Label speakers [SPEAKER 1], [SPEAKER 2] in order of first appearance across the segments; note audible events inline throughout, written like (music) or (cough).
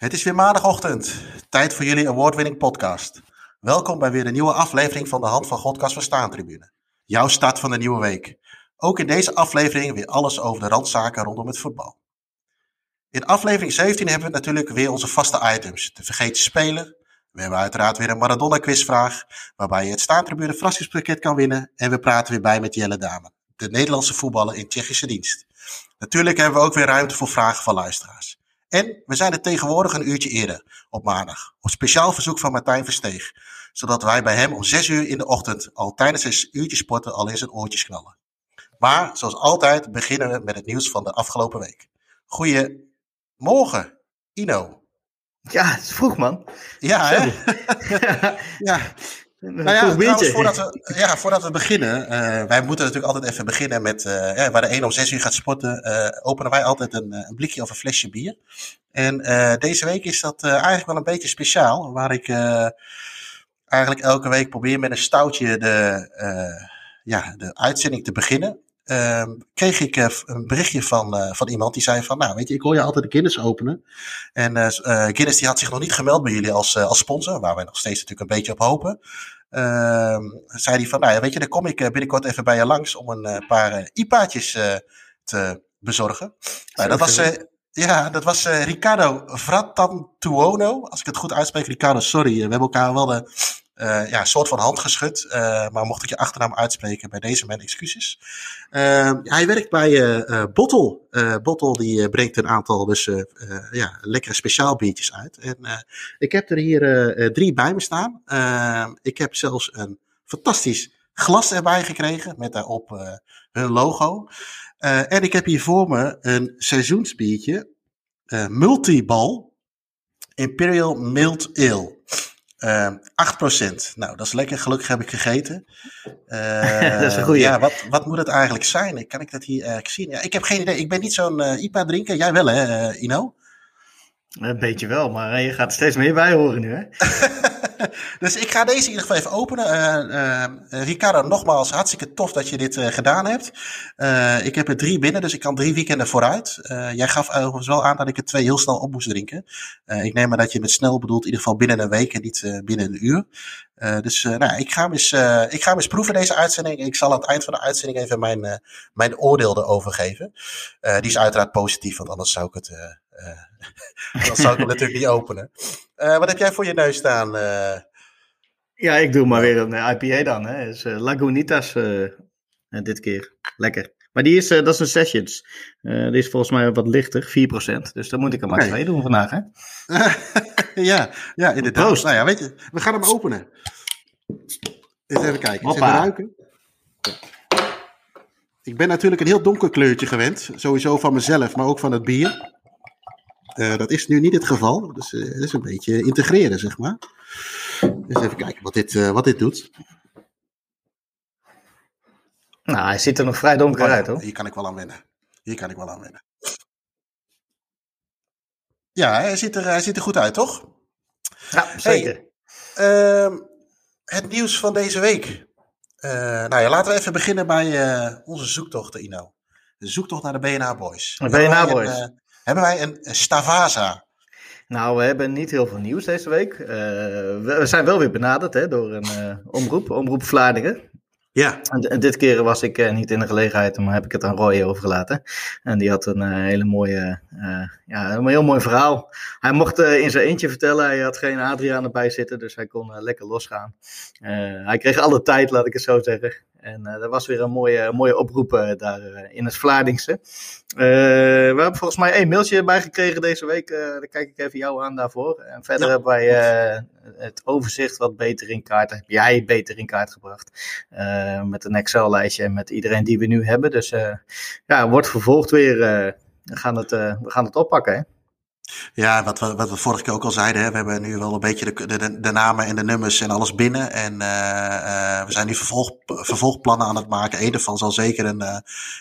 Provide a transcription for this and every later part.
[SPEAKER 1] Het is weer maandagochtend. Tijd voor jullie award-winning podcast. Welkom bij weer een nieuwe aflevering van de Hand van Godkast Verstaan Tribune. Jouw start van de nieuwe week. Ook in deze aflevering weer alles over de randzaken rondom het voetbal. In aflevering 17 hebben we natuurlijk weer onze vaste items. De vergeten speler. We hebben uiteraard weer een Maradona quizvraag. Waarbij je het staantribune verrassingspakket kan winnen. En we praten weer bij met Jelle Dame. De Nederlandse voetballer in Tsjechische dienst. Natuurlijk hebben we ook weer ruimte voor vragen van luisteraars. En we zijn er tegenwoordig een uurtje eerder, op maandag, op speciaal verzoek van Martijn Versteeg. Zodat wij bij hem om zes uur in de ochtend al tijdens zijn uurtje sporten al in zijn oortjes knallen. Maar zoals altijd beginnen we met het nieuws van de afgelopen week. Goedemorgen, Ino.
[SPEAKER 2] Ja, het is vroeg man.
[SPEAKER 1] Ja, hè? (laughs) (laughs) ja. Nou ja, trouwens, voordat we, ja, voordat we beginnen, uh, wij moeten natuurlijk altijd even beginnen met, uh, ja, waar de een om zes uur gaat sporten, uh, openen wij altijd een, een, blikje of een flesje bier. En deze week is dat eigenlijk wel een beetje speciaal, waar ik eigenlijk elke week probeer met een stoutje de, ja, de uitzending te beginnen. Uh, kreeg ik uh, een berichtje van, uh, van iemand die zei van, nou weet je, ik hoor je altijd de Guinness openen. En Guinness die had zich nog niet gemeld bij jullie als, als sponsor, waar wij nog steeds natuurlijk een beetje op hopen. Ehm, zei hij van, nou ja, weet je, dan kom ik binnenkort even bij je langs om een paar IPA'tjes te bezorgen. Nou, dat was, ja, dat was Ricardo Fratantuono, als ik het goed uitspreek. Ricardo, sorry, we hebben elkaar wel de uh, ja, een soort van hand geschud. Uh, maar mocht ik je achternaam uitspreken, bij deze mijn excuses. Uh, hij werkt bij uh, Bottle. Bottle die brengt een aantal dus, ja, lekkere speciaal biertjes uit. En ik heb er hier drie bij me staan. ik heb zelfs een fantastisch glas erbij gekregen met daarop hun logo. en ik heb hier voor me een seizoensbiertje. Multibal Imperial Mild Ale. Uh, ehm, 8%. Nou, dat is lekker. Gelukkig heb ik gegeten. Uh, (laughs) dat is een goeie. Ja, wat, wat moet het eigenlijk zijn? Kan ik dat hier eigenlijk zien? Ja, ik heb geen idee. Ik ben niet zo'n uh, IPA-drinker. Jij wel, hè, Ino?
[SPEAKER 2] Een beetje wel, maar je gaat steeds meer bij horen nu, hè? (laughs) (laughs)
[SPEAKER 1] dus ik ga deze in ieder geval even openen. Uh, uh, Ricardo, nogmaals, hartstikke tof dat je dit uh, gedaan hebt. ik heb er drie binnen, dus ik kan drie weekenden vooruit. jij gaf overigens wel aan dat ik er twee heel snel op moest drinken. ik neem maar dat je met snel bedoelt, in ieder geval binnen een week en niet binnen een uur. dus nou, ik, ga hem eens, ik ga hem proeven deze uitzending. Ik zal aan het eind van de uitzending even mijn, mijn oordeel erover geven. die is uiteraard positief, want anders zou ik het (laughs) dan zou ik hem natuurlijk niet openen. Uh, wat heb jij voor je neus staan? Uh...
[SPEAKER 2] Ja, ik doe maar weer een IPA dan. Hè. Is, Lagunitas dit keer. Lekker. Maar die is, dat is een Sessions. die is volgens mij wat lichter, 4%. Dus dan moet ik er maar okay. twee doen vandaag. Hè? (laughs)
[SPEAKER 1] ja, ja, inderdaad. Proost. Nou ja, weet je, we gaan hem openen. Eens even kijken. Eens even ruiken. Ik ben natuurlijk een heel donker kleurtje gewend. Sowieso van mezelf, maar ook van het bier. Uh, dat is nu niet het geval. Dus uh, het is een beetje integreren, zeg maar. Dus even kijken wat dit, uh, wat dit doet.
[SPEAKER 2] Nou, hij ziet er nog vrij donker uit, hoor.
[SPEAKER 1] Hier kan ik wel aan wennen. Hier kan ik wel aan wennen. Ja, hij ziet er, hij ziet er goed uit, toch?
[SPEAKER 2] Ja, zeker.
[SPEAKER 1] Hey, uh, het nieuws van deze week. nou ja, laten we even beginnen bij onze zoektocht, Ino. De zoektocht naar de BNA Boys.
[SPEAKER 2] De BNA Boys.
[SPEAKER 1] Hebben wij een Stavaza?
[SPEAKER 2] Nou, we hebben niet heel veel nieuws deze week. Uh, we zijn wel weer benaderd hè, door een uh, omroep, Omroep Vlaardingen.
[SPEAKER 1] Ja.
[SPEAKER 2] En, dit keer was ik uh, niet in de gelegenheid, maar heb ik het aan Roy overgelaten. En die had een hele mooie, ja, een heel mooi verhaal. Hij mocht in zijn eentje vertellen, hij had geen Adriaan erbij zitten, dus hij kon lekker losgaan. hij kreeg alle tijd, laat ik het zo zeggen. En uh, er was weer een mooie, mooie oproep uh, daar uh, in het Vlaardingse. we hebben volgens mij één mailtje bij gekregen deze week. daar kijk ik even jou aan daarvoor. En verder ja. hebben wij het overzicht wat beter in kaart. Heb jij beter in kaart gebracht. met een Excel-lijstje en met iedereen die we nu hebben. Dus ja, wordt vervolgd weer. we, gaan het, we gaan het oppakken. Hè?
[SPEAKER 1] Ja, wat we, wat we vorige keer ook al zeiden, hè, we hebben nu wel een beetje de, de, namen en de nummers en alles binnen. En uh, uh, we zijn nu vervolg, vervolgplannen aan het maken. Eén daarvan zal zeker een, uh,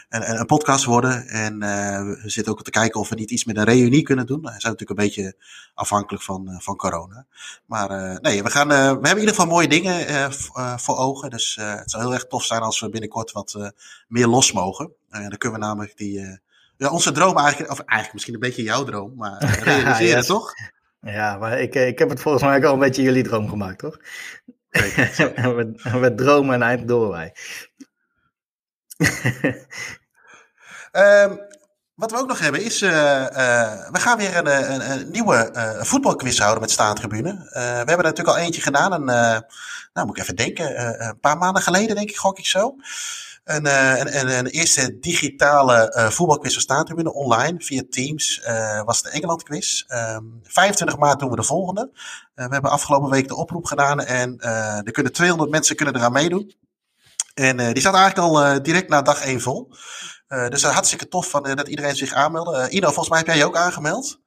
[SPEAKER 1] een, een, podcast worden. En we zitten ook te kijken of we niet iets met een reunie kunnen doen. We zijn natuurlijk een beetje afhankelijk van, van corona. Maar nee, we, gaan, we hebben in ieder geval mooie dingen voor ogen. Dus het zou heel erg tof zijn als we binnenkort wat meer los mogen. dan kunnen we namelijk die ja, onze droom eigenlijk, of eigenlijk misschien een beetje jouw droom, maar (laughs) realiseren toch?
[SPEAKER 2] Ja, maar ik, ik heb het volgens mij ook al een beetje jullie droom gemaakt, toch? (laughs) we, we dromen en eind door wij.
[SPEAKER 1] um, Wat we ook nog hebben is, uh, uh, we gaan weer een, een, een nieuwe uh, voetbalquiz houden met Staantribune. we hebben er natuurlijk al eentje gedaan, een, nou moet ik even denken, een paar maanden geleden denk ik, gok ik zo. Een, een, eerste digitale voetbalquiz van Staantribune online via Teams was de Engeland quiz. 25 ehm, maart doen we de volgende. we hebben afgelopen week de oproep gedaan en er kunnen 200 mensen kunnen eraan meedoen. En die staat eigenlijk al direct na dag 1 vol. Uh, dus hartstikke tof van, uh, dat iedereen zich aanmeldde. Uh, Ino, volgens mij heb jij je ook aangemeld.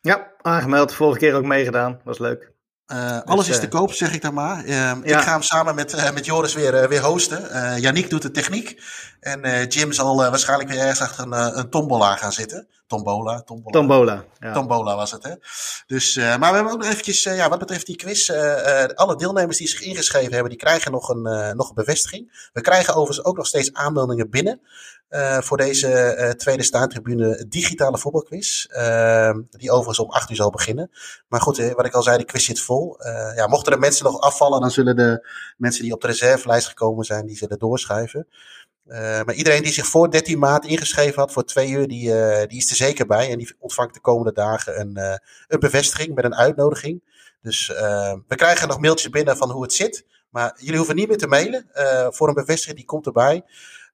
[SPEAKER 2] Ja, aangemeld. Vorige keer ook meegedaan. Was leuk.
[SPEAKER 1] Dus, alles is te koop, zeg ik dan maar. Ja. Ik ga hem samen met, met Joris weer, weer hosten. Yannick doet de techniek. En Jim zal waarschijnlijk weer ergens achter een, een tombola gaan zitten. Tombola. Tombola,
[SPEAKER 2] tombola,
[SPEAKER 1] ja. tombola was het, hè. Dus, maar we hebben ook nog eventjes, ja, wat betreft die quiz, alle deelnemers die zich ingeschreven hebben, die krijgen nog een, nog een bevestiging. We krijgen overigens ook nog steeds aanmeldingen binnen. Uh, voor deze uh, tweede staantribune digitale voetbalquiz. Uh, die overigens om 8 uur zal beginnen. Maar goed, wat ik al zei, de quiz zit vol. ja, mochten er mensen nog afvallen, dan zullen de mensen die op de reservelijst gekomen zijn, die zullen doorschuiven. maar iedereen die zich voor 13 maart ingeschreven had voor twee uur, die, die is er zeker bij. En die ontvangt de komende dagen een, een bevestiging met een uitnodiging. Dus we krijgen nog mailtjes binnen van hoe het zit. Maar jullie hoeven niet meer te mailen. voor een bevestiging, die komt erbij.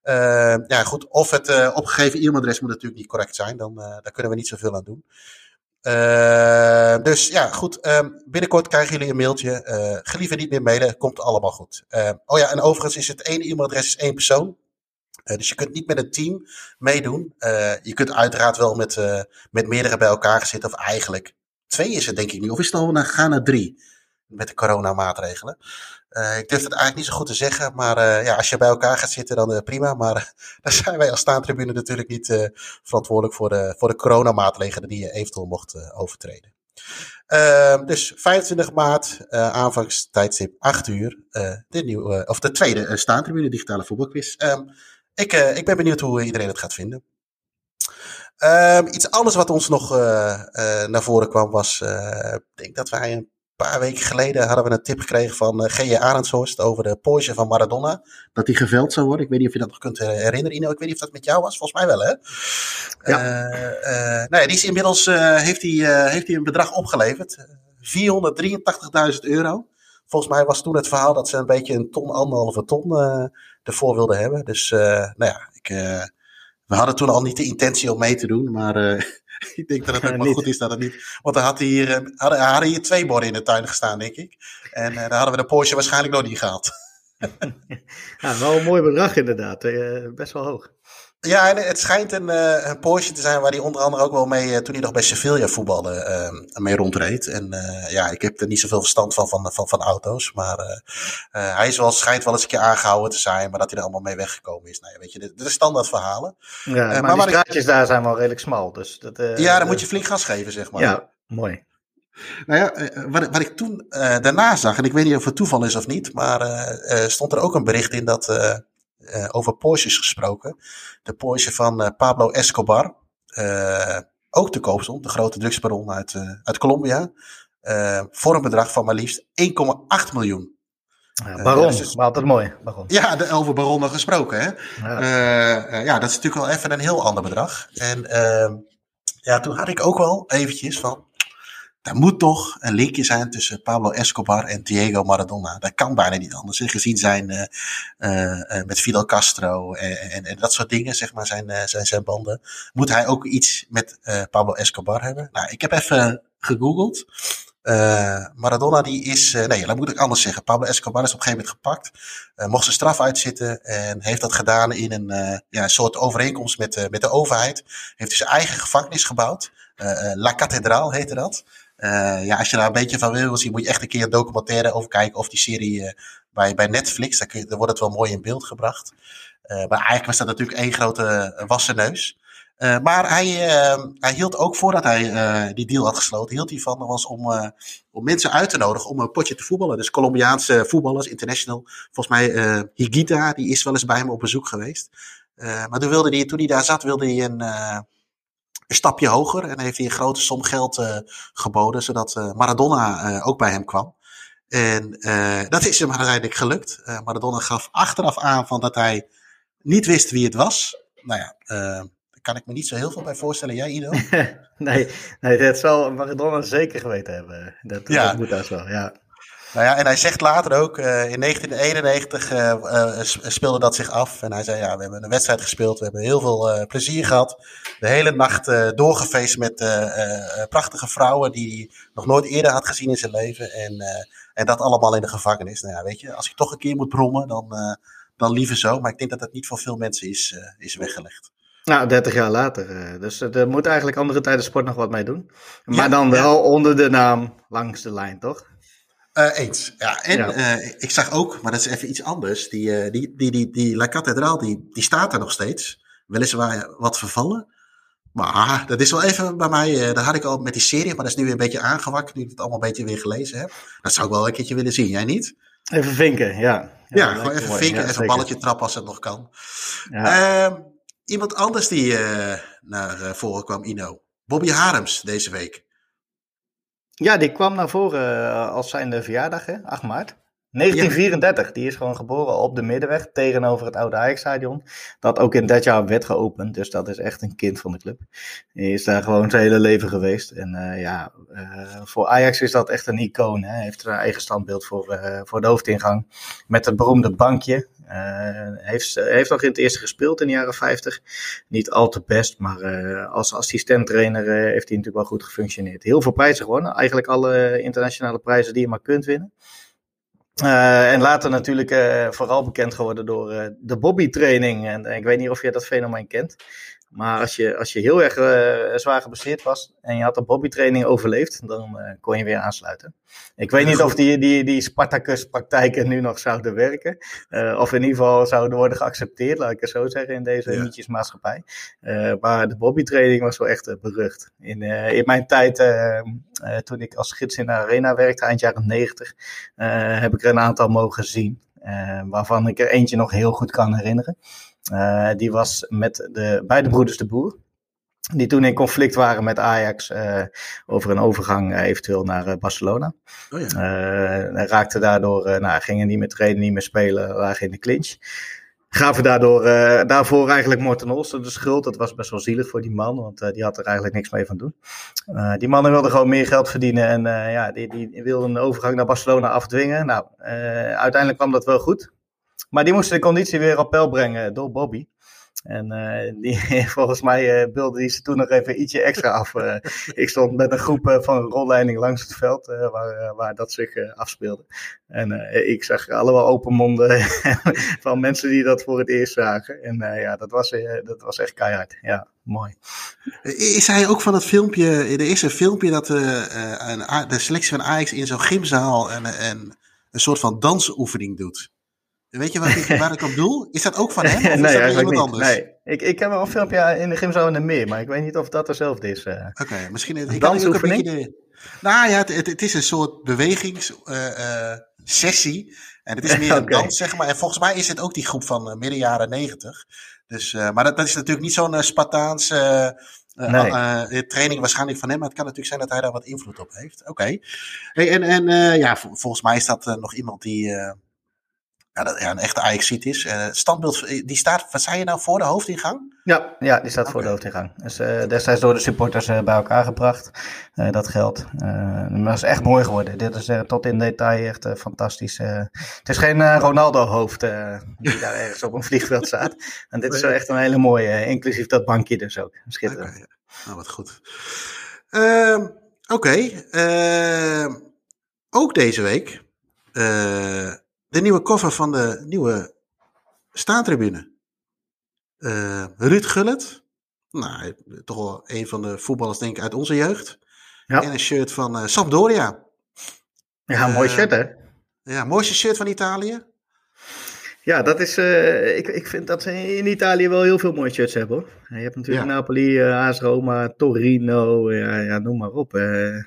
[SPEAKER 1] Uh, ja, goed. Of het uh, opgegeven e-mailadres moet natuurlijk niet correct zijn. Dan uh, daar kunnen we niet zoveel aan doen. dus ja, goed. Um, binnenkort krijgen jullie een mailtje. gelieve niet meer mailen. Komt allemaal goed. oh ja, en overigens is het één e-mailadres is één persoon. dus je kunt niet met een team meedoen. je kunt uiteraard wel met, met meerdere bij elkaar zitten. Of eigenlijk twee is het denk ik nu. Of is het al naar, gaan naar drie? Met de coronamaatregelen. Uh, ik durf het eigenlijk niet zo goed te zeggen, maar uh, ja, als je bij elkaar gaat zitten, dan uh, prima. Maar (laughs) daar zijn wij als staantribune natuurlijk niet verantwoordelijk voor de, voor de coronamaatregelen die je eventueel mocht overtreden. Ehm, dus 25 maart, aanvangstijdstip 8 uur, de, nieuwe, of de tweede staantribune digitale voetbalquiz. Um, ik, ik ben benieuwd hoe iedereen het gaat vinden. Um, iets anders wat ons nog naar voren kwam was, ik denk dat wij een paar weken geleden hadden we een tip gekregen van uh, G.J. Arendshorst over de Porsche van Maradona. Dat die geveld zou worden. Ik weet niet of je dat nog kunt herinneren, Ino. Ik weet niet of dat met jou was. Volgens mij wel, hè? Ja. Uh, uh, nou ja, die is inmiddels heeft hij, heeft hij een bedrag opgeleverd. 483.000 euro. Volgens mij was toen het verhaal dat ze een beetje een ton, anderhalve ton ervoor wilden hebben. Dus nou ja, ik, we hadden toen al niet de intentie om mee te doen, maar (laughs) ik denk dat het ook maar goed is dat het niet. Want dan had hier, eh, hadden, hadden hier twee borden in de tuin gestaan, denk ik. En uh, dan hadden we de Porsche waarschijnlijk nog niet gehaald. (laughs)
[SPEAKER 2] ja, wel een mooi bedrag inderdaad. Uh, best wel hoog.
[SPEAKER 1] Ja, en het schijnt een, uh, een Porsche te zijn waar hij onder andere ook wel mee, uh, toen hij nog bij Sevilla voetbalde, uh, mee rondreed. En ja, ik heb er niet zoveel verstand van, van, van, van auto's. Maar hij is wel, schijnt wel eens een keer aangehouden te zijn, maar dat hij er allemaal mee weggekomen is. Nou ja, weet je, de, de standaard verhalen.
[SPEAKER 2] Ja, maar, maar die straatjes ik... daar zijn wel redelijk smal. Dus dat,
[SPEAKER 1] ja, dan moet je flink gas geven, zeg maar.
[SPEAKER 2] Ja, mooi.
[SPEAKER 1] Nou ja, wat, wat ik toen daarna zag, en ik weet niet of het toeval is of niet, maar stond er ook een bericht in dat over Porsches gesproken. De Porsche van uh, Pablo Escobar. Uh, ook te koop stond. De grote drugsbaron uit, uit Colombia. voor een bedrag van maar liefst 1,8 miljoen.
[SPEAKER 2] Ja, baron, dus, maar altijd mooi. Baron.
[SPEAKER 1] Ja, de, over baronnen gesproken. Hè? Ja. ja, dat is natuurlijk wel even een heel ander bedrag. En ehm, ja, toen had ik ook wel eventjes van er moet toch een linkje zijn tussen Pablo Escobar en Diego Maradona. Dat kan bijna niet anders. Gezien zijn uh, uh, met Fidel Castro en, en, en, dat soort dingen, zeg maar, zijn, zijn, zijn banden. Moet hij ook iets met Pablo Escobar hebben? Nou, ik heb even gegoogeld. Maradona die is, nee, dat moet ik anders zeggen. Pablo Escobar is op een gegeven moment gepakt, mocht zijn straf uitzitten en heeft dat gedaan in een ja, soort overeenkomst met, met de overheid. Heeft dus zijn eigen gevangenis gebouwd. La Catedral heette dat. Uh, ja, als je daar een beetje van wil zien, moet je echt een keer een documentaire over kijken. Of die serie uh, bij, bij Netflix, daar, wordt het wel mooi in beeld gebracht. Uh, maar eigenlijk was dat natuurlijk één grote wassenneus. maar hij, hij hield ook voordat hij die deal had gesloten, hield hij van was om, om mensen uit te nodigen om een potje te voetballen. Dus Colombiaanse voetballers, international. Volgens mij Higita, die is wel eens bij hem op bezoek geweest. maar toen, wilde hij, toen hij daar zat, wilde hij een een stapje hoger en heeft hij een grote som geld geboden, zodat Maradona ook bij hem kwam. En dat is hem uiteindelijk gelukt. Maradona gaf achteraf aan van dat hij niet wist wie het was. Nou ja, daar kan ik me niet zo heel veel bij voorstellen. Jij, Ido? (laughs)
[SPEAKER 2] nee, nee, dat zal Maradona zeker geweten hebben. Dat, ja. dat moet dat wel, ja.
[SPEAKER 1] Nou ja, en hij zegt later ook, uh, in 1991 uh, uh, speelde dat zich af. En hij zei, ja, we hebben een wedstrijd gespeeld, we hebben heel veel plezier gehad. De hele nacht doorgefeest met prachtige vrouwen die hij nog nooit eerder had gezien in zijn leven. En, en dat allemaal in de gevangenis. Nou ja, weet je, als ik toch een keer moet brommen, dan, dan liever zo. Maar ik denk dat dat niet voor veel mensen is, is weggelegd.
[SPEAKER 2] Nou, 30 jaar later. dus er moet eigenlijk andere tijden sport nog wat mee doen. Maar dan wel onder de naam langs de lijn, toch?
[SPEAKER 1] Uh, eens. Ja, en Uh, ik zag ook, maar dat is even iets anders, die, uh, die, die, die, die La Cathédrale, die, die staat er nog steeds. Weliswaar wat vervallen. Maar dat is wel even bij mij, dat had ik al met die serie, maar dat is nu weer een beetje aangewakkerd, nu ik het allemaal een beetje weer gelezen heb. Dat zou ik wel een keertje willen zien, jij niet?
[SPEAKER 2] Even vinken, ja.
[SPEAKER 1] Ja, gewoon even vinken, even een balletje trappen als het nog kan. Ja. Ehm, iemand anders die naar voren kwam, Ino. Bobby Harems deze week.
[SPEAKER 2] Ja, die kwam naar voren uh, als zijn verjaardag, hè? 8 maart. 1934, die is gewoon geboren op de Middenweg tegenover het oude Ajax-stadion. Dat ook in dat jaar werd geopend, dus dat is echt een kind van de club. Hij is daar gewoon zijn hele leven geweest. En uh, ja, uh, voor Ajax is dat echt een icoon. Hij heeft een eigen standbeeld voor, voor de hoofdingang. Met het beroemde bankje. Uh, heeft, heeft nog in het eerste gespeeld in de jaren 50. Niet al te best, maar uh, als assistenttrainer heeft hij natuurlijk wel goed gefunctioneerd. Heel veel prijzen gewonnen. Eigenlijk alle internationale prijzen die je maar kunt winnen. En later natuurlijk vooral bekend geworden door de Bobby training. En ik weet niet of je dat fenomeen kent. Maar als je, als je heel erg uh, zwaar geblesseerd was en je had de bobbytraining overleefd, dan uh, kon je weer aansluiten. Ik weet niet of die, die, die Spartacus-praktijken nu nog zouden werken. Uh, of in ieder geval zouden worden geaccepteerd, laat ik het zo zeggen, in deze ja. nietjesmaatschappij. maar de bobbytraining was wel echt berucht. In, in mijn tijd, toen ik als gids in de arena werkte, eind jaren 90, heb ik er een aantal mogen zien. waarvan ik er eentje nog heel goed kan herinneren. Uh, die was met de beide broeders de Boer. Die toen in conflict waren met Ajax uh, over een overgang uh, eventueel naar Barcelona. Oh ja. raakten daardoor, nou, gingen niet meer trainen, niet meer spelen, lagen in de clinch. Gaven daardoor, daarvoor eigenlijk Morten Olsen de schuld. Dat was best wel zielig voor die man, want die had er eigenlijk niks mee van doen. die mannen wilden gewoon meer geld verdienen en ja, die, die wilden een overgang naar Barcelona afdwingen. Nou, uiteindelijk kwam dat wel goed. Maar die moesten de conditie weer op peil brengen door Bobby. En uh, die, (laughs) volgens mij uh, beelde die ze toen nog even ietsje extra af. Uh, (laughs) ik stond met een groep van rolleiding langs het veld waar, waar dat zich afspeelde. En ik zag allemaal open monden (laughs) van mensen die dat voor het eerst zagen. En ja, dat was, dat was echt keihard. Ja, mooi.
[SPEAKER 1] Is hij ook van het filmpje, er is een filmpje dat een, de selectie van Ajax in zo'n gymzaal en, en een soort van dansoefening doet? Weet je wat ik, waar ik op doel? Is dat ook van hem? Of (laughs)
[SPEAKER 2] nee,
[SPEAKER 1] is
[SPEAKER 2] dat iemand niet. anders? Nee, ik, ik heb wel een filmpje in de gymzaal in de meer, maar ik weet niet of dat dezelfde is. Uh.
[SPEAKER 1] Oké, okay, misschien ik kan ook een beetje de, Nou ja, het, het, het, is een soort bewegingssessie. Uh, uh, en het is (laughs) meer een dans, zeg maar. En volgens mij is het ook die groep van midden jaren negentig. Dus, uh, maar dat, dat, is natuurlijk niet zo'n uh, Spartaans uh, nee. training waarschijnlijk van hem. Maar het kan natuurlijk zijn dat hij daar wat invloed op heeft. Oké. Okay. Hey, en en ja, volgens mij is dat nog iemand die ja, dat, ja, een echte ajax is. Uh, het standbeeld, eh, die staat, wat zei je nou, voor de hoofdingang?
[SPEAKER 2] Ja, ja die staat okay. voor de hoofdingang. Dus uh, destijds door de supporters uh, bij elkaar gebracht, dat geld. maar dat is echt mooi geworden. Dit is tot in detail echt fantastisch. het is geen Ronaldo-hoofd die daar ergens op een vliegveld staat. En dit is wel echt een hele mooie, inclusief dat bankje dus ook. Schitterend. Okay,
[SPEAKER 1] ja. Nou, wat goed. Ehm, oké. Okay. Ook deze week de nieuwe koffer van de nieuwe staantribune. Uh, Ruud Gullet. Nou, toch wel een van de voetballers denk ik uit onze jeugd. Ja. En een shirt van uh, Sampdoria.
[SPEAKER 2] Ja, mooi shirt hè?
[SPEAKER 1] Ja, mooiste shirt van Italië.
[SPEAKER 2] Ja, dat is. Uh, ik, ik vind dat ze in Italië wel heel veel mooie shirts hebben hoor. Je hebt natuurlijk ja. Napoli, uh, AS Roma, Torino, ja, ja, noem maar op. Uh,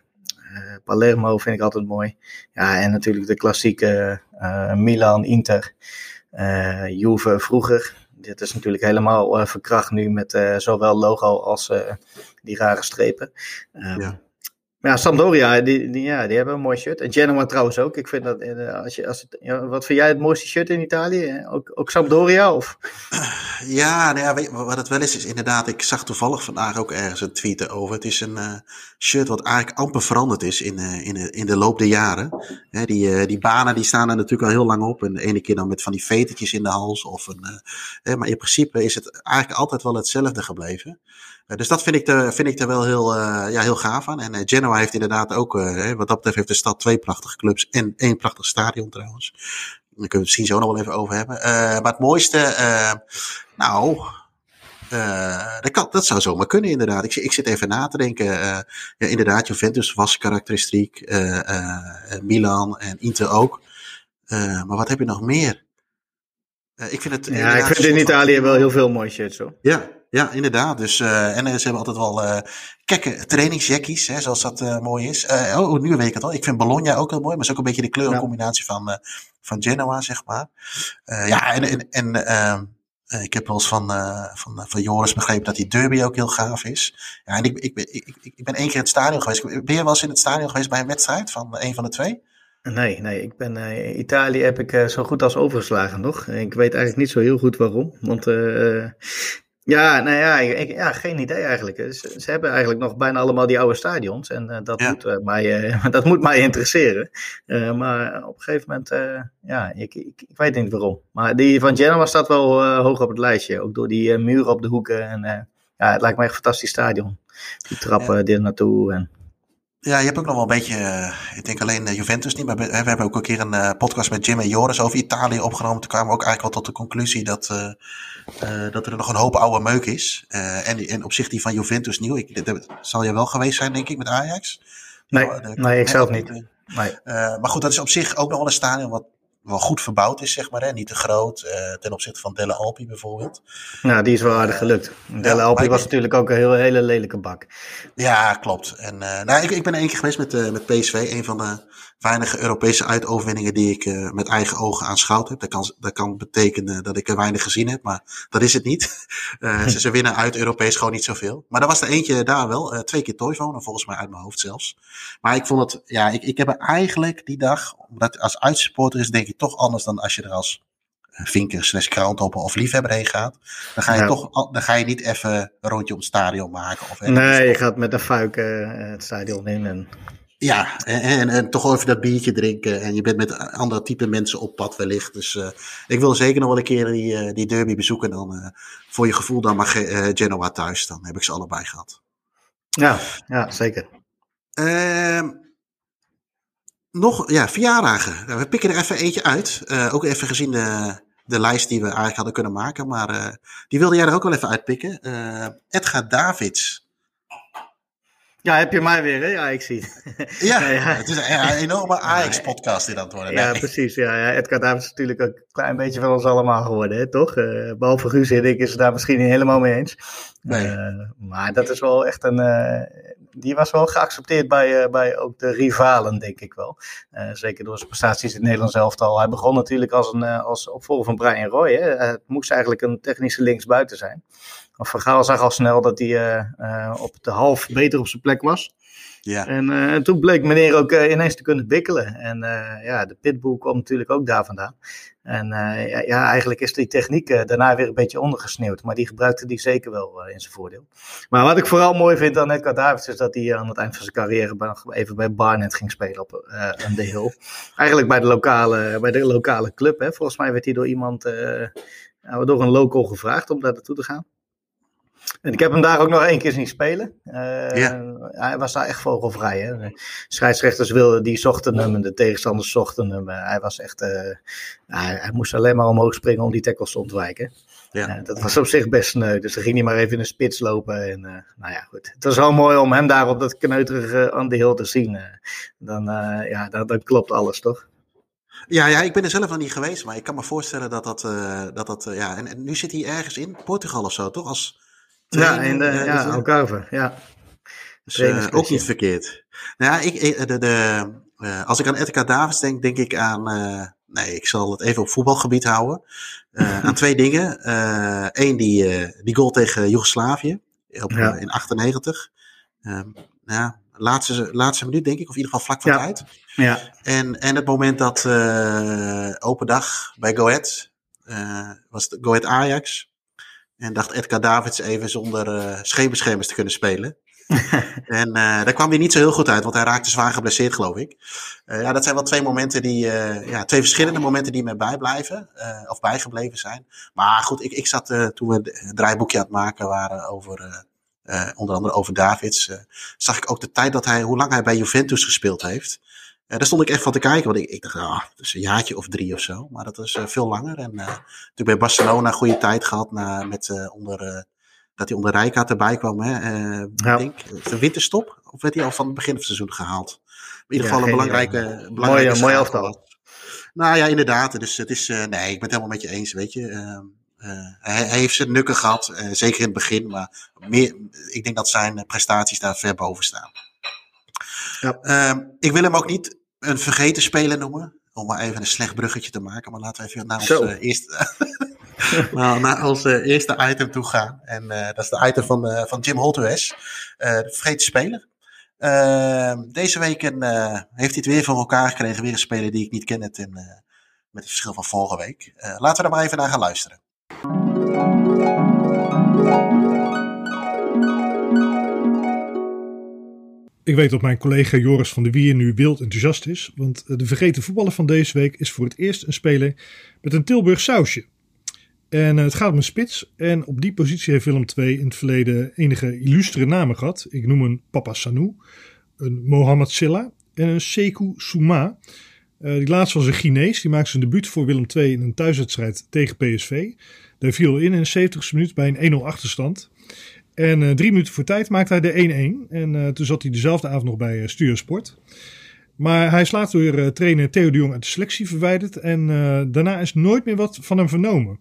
[SPEAKER 2] Palermo vind ik altijd mooi. Ja, en natuurlijk de klassieke Milan, Inter, uh, Juve vroeger. dit is natuurlijk helemaal verkracht nu met zowel logo als die rare strepen. Ehm, ja. Ja, Sampdoria, die, die, ja, die hebben een mooi shirt. En Genoa trouwens ook. Ik vind dat, eh, als je, als wat vind jij het mooiste shirt in Italië? Ook, ook Sampdoria? Of? (clears throat)
[SPEAKER 1] Ja, nou ja wat het wel is, is inderdaad, ik zag toevallig vandaag ook ergens een tweet over. Het is een uh, shirt wat eigenlijk amper veranderd is in, uh, in, in de loop der jaren. Die, die banen die staan er natuurlijk al heel lang op. En de ene keer dan met van die vetertjes in de hals. Of een, maar in principe is het eigenlijk altijd wel hetzelfde gebleven. Eh, dus dat vind ik, er, vind ik er wel heel, uh, ja, heel gaaf aan. En uh, Genoa heeft inderdaad ook, wat dat betreft, heeft de stad twee prachtige clubs en één prachtig stadion trouwens. Daar kunnen we het misschien zo nog wel even over hebben. maar het mooiste, nou, dat, kan, dat zou zomaar kunnen inderdaad. Ik, ik zit even na te denken. ja, inderdaad, Juventus was karakteristiek. Milan en Inter ook. maar wat heb je nog meer?
[SPEAKER 2] ik vind het. Ja, ik vind in Italië wel heel veel mooi shirts hoor.
[SPEAKER 1] Ja, ja, inderdaad. Dus, uh, en ze hebben altijd wel uh, kekke trainingsjackies, hè, zoals dat uh, mooi is. oh, nu weet ik het al. Ik vind Bologna ook heel mooi, maar is ook een beetje de kleurencombinatie van, van Genoa, zeg maar. ja, en, en, en ehm, ik heb wel eens van, van, van Joris begrepen dat die derby ook heel gaaf is. Ja, en ik, ik, ik, ik, ik ben één keer in het stadion geweest. Ben je wel eens in het stadion geweest bij een wedstrijd van een van de twee?
[SPEAKER 2] Nee, nee, ik ben uh, Italië heb ik uh, zo goed als overgeslagen nog. Ik weet eigenlijk niet zo heel goed waarom. Want uh, ja, nou ja, ik, ja, geen idee eigenlijk. Ze, ze, hebben eigenlijk nog bijna allemaal die oude stadions. En uh, dat, moet, uh, mij, uh, (laughs) dat moet mij interesseren. maar op een gegeven moment, ja, ik, ik, ik, weet niet waarom. Maar die van Genoa staat wel hoog op het lijstje. Ook door die muren op de hoeken. En ja, het lijkt me echt een fantastisch stadion. Die trappen ja. er naartoe. En...
[SPEAKER 1] Ja, je hebt ook nog wel een beetje, ik denk alleen Juventus niet, maar we, we hebben ook een keer een podcast met Jim en Joris over Italië opgenomen. Toen kwamen we ook eigenlijk wel tot de conclusie dat uh, dat er nog een hoop oude meuk is. En, en op zich die van Juventus nieuw. Ik, dat zal je wel geweest zijn, denk ik, met Ajax.
[SPEAKER 2] Nee, de, nee ik zelf niet. Nee.
[SPEAKER 1] Maar goed, dat is op zich ook nog wel een stadion wat wel goed verbouwd is, zeg maar. Hè? Niet te groot ten opzichte van Delle Alpi bijvoorbeeld.
[SPEAKER 2] Nou, die is wel aardig gelukt. Delle ja, Alpi was natuurlijk ook een heel, hele lelijke bak.
[SPEAKER 1] Ja, klopt. En nou, ik, ik ben één keer geweest met, met PSV, een van de weinige Europese uitoverwinningen die ik uh, met eigen ogen aanschouwd heb. Dat kan, dat kan betekenen dat ik er weinig gezien heb, maar dat is het niet. Uh, (laughs) ze, ze, winnen uit Europees gewoon niet zoveel. Maar er was er eentje daar wel, uh, twee keer Toivonen, volgens mij uit mijn hoofd zelfs. Maar ik vond het, ja, ik, ik heb er eigenlijk die dag, omdat als uitsupporter is denk ik toch anders dan als je er als vinker slash krantopper of liefhebber heen gaat. Dan ga je ja. toch, dan ga je niet even een rondje om het stadion maken. Of
[SPEAKER 2] nee, je gaat met een fuik het stadion in en...
[SPEAKER 1] Ja, en, en, toch even dat biertje drinken. En je bent met andere type mensen op pad wellicht. Dus uh, ik wil zeker nog wel een keer die, uh, die derby bezoeken. Dan uh, voor je gevoel dan mag Genoa thuis. Dan heb ik ze allebei gehad.
[SPEAKER 2] Ja, ja zeker.
[SPEAKER 1] Ehm, nog, ja, verjaardagen. Nou, we pikken er even eentje uit. ook even gezien de, de lijst die we eigenlijk hadden kunnen maken. Maar die wilde jij er ook wel even uitpikken. Edgar Davids.
[SPEAKER 2] Ja, heb je mij weer, hè? Ja, ik zie
[SPEAKER 1] het. (laughs) Ja, (laughs) ja. het is een, enorme Ajax-podcast die dat worden.
[SPEAKER 2] Nee. Ja, precies. Ja, ja. Edgar Davids is natuurlijk een klein beetje van ons allemaal geworden, hè, toch? Uh, behalve Guus en ik is het daar misschien niet helemaal mee eens. Nee. Uh, maar dat is wel echt een... Uh, die was wel geaccepteerd bij, bij ook de rivalen, denk ik wel. zeker door zijn prestaties in het Nederlands elftal. Hij begon natuurlijk als, een, als opvolger van Brian Roy. Hè. Het moest eigenlijk een technische linksbuiten zijn. Van Gaal zag al snel dat hij uh, op de half beter op zijn plek was. Ja. En, en toen bleek meneer ook ineens te kunnen bikkelen. En ja, de pitbull kwam natuurlijk ook daar vandaan. En ja, ja, eigenlijk is die techniek daarna weer een beetje ondergesneeuwd. Maar die gebruikte hij zeker wel in zijn voordeel. Maar wat ik vooral mooi vind aan Edgar Davids is dat hij aan het eind van zijn carrière even bij Barnet ging spelen op uh, de Hill. Eigenlijk bij de lokale, bij de lokale club. Hè. Volgens mij werd hij door iemand, door een local gevraagd om daar naartoe te gaan. En ik heb hem daar ook nog één keer zien spelen. Uh, ja. Hij was daar echt vogelvrij. Hè? De scheidsrechters wilden, die zochten hem en de tegenstanders zochten hem. Hij was echt, uh, hij, hij, moest alleen maar omhoog springen om die tackles te ontwijken. Ja. Uh, dat was op zich best sneu. Dus dan ging hij maar even in de spits lopen. En, nou ja, goed. Het was wel mooi om hem daar op dat kneuterige aan de hill te zien. dan, ja, dan, dan klopt alles, toch?
[SPEAKER 1] Ja, ja, ik ben er zelf nog niet geweest, maar ik kan me voorstellen dat dat, dat, dat ja, en, en, nu zit hij ergens in Portugal of zo, toch? Als,
[SPEAKER 2] ja, in de, ja, dus, Algarve, ja.
[SPEAKER 1] Dus, uh, ook niet verkeerd. Nou ja, ik, de, de, uh, als ik aan Edgar Davids denk, denk ik aan Nee, ik zal het even op voetbalgebied houden. (laughs) Aan twee dingen. Eén, die, die goal tegen Joegoslavië op, ja. in 98. Um, nou, laatste, laatste minuut, denk ik, of in ieder geval vlak voor
[SPEAKER 2] ja.
[SPEAKER 1] tijd.
[SPEAKER 2] Ja.
[SPEAKER 1] En, en het moment dat uh, open dag bij Go Ahead, uh, was het Go Ahead Ajax. En dacht Edgar Davids even zonder uh, te kunnen spelen. (laughs) en uh, daar kwam hij niet zo heel goed uit, want hij raakte zwaar geblesseerd, geloof ik. Uh, ja, dat zijn wel twee momenten die, uh, ja, twee verschillende momenten die me bijblijven, of bijgebleven zijn. Maar goed, ik, ik zat toen we het draaiboekje aan het maken waren over, onder andere over Davids, zag ik ook de tijd dat hij, hoe lang hij bij Juventus gespeeld heeft. Uh, daar stond ik echt van te kijken, want ik, ik dacht, ah, dat is een jaartje of drie of zo. Maar dat is uh, veel langer. En uh, natuurlijk bij Barcelona goede tijd gehad na, met, onder, dat hij onder Rijkaard erbij kwam. Hè? ja. denk, de winterstop? Of werd hij al van het begin van het seizoen gehaald? In ieder geval ja, een belangrijke, belangrijke
[SPEAKER 2] Mooi, mooi elftal.
[SPEAKER 1] Nou ja, inderdaad. Dus het is, nee, ik ben het helemaal met je eens, weet je. hij, hij, heeft zijn nukken gehad, zeker in het begin. Maar meer, ik denk dat zijn prestaties daar ver boven staan. Ja. Um, ik wil hem ook niet een vergeten speler noemen. Om maar even een slecht bruggetje te maken. Maar laten we even naar ons, uh, eerste, (laughs) nou, naar ons uh, eerste item toe gaan. En uh, dat is de item van, uh, van Jim Holthuis. de vergeten speler. Ehm, deze week heeft hij het weer voor elkaar gekregen. Weer een speler die ik niet ken. Met het verschil van vorige week. laten we er maar even naar gaan luisteren.
[SPEAKER 3] Ik weet dat mijn collega Joris van der Wier nu wild enthousiast is, want de vergeten voetballer van deze week is voor het eerst een speler met een Tilburg sausje. En het gaat om een spits en op die positie heeft Willem II in het verleden enige illustere namen gehad. Ik noem een Papa Sanou, een Mohamed Silla en een Sekou Souma. Uh, die laatste was een Chinees, die maakte zijn debuut voor Willem II in een thuiswedstrijd tegen PSV. Daar viel in in de 70ste minuut bij een 1-0 achterstand. En uh, drie minuten voor tijd maakte hij de 1-1. En uh, toen zat hij dezelfde avond nog bij uh, Stuursport. Maar hij later door trainer Theo de Jong uit de selectie verwijderd. En daarna is nooit meer wat van hem vernomen.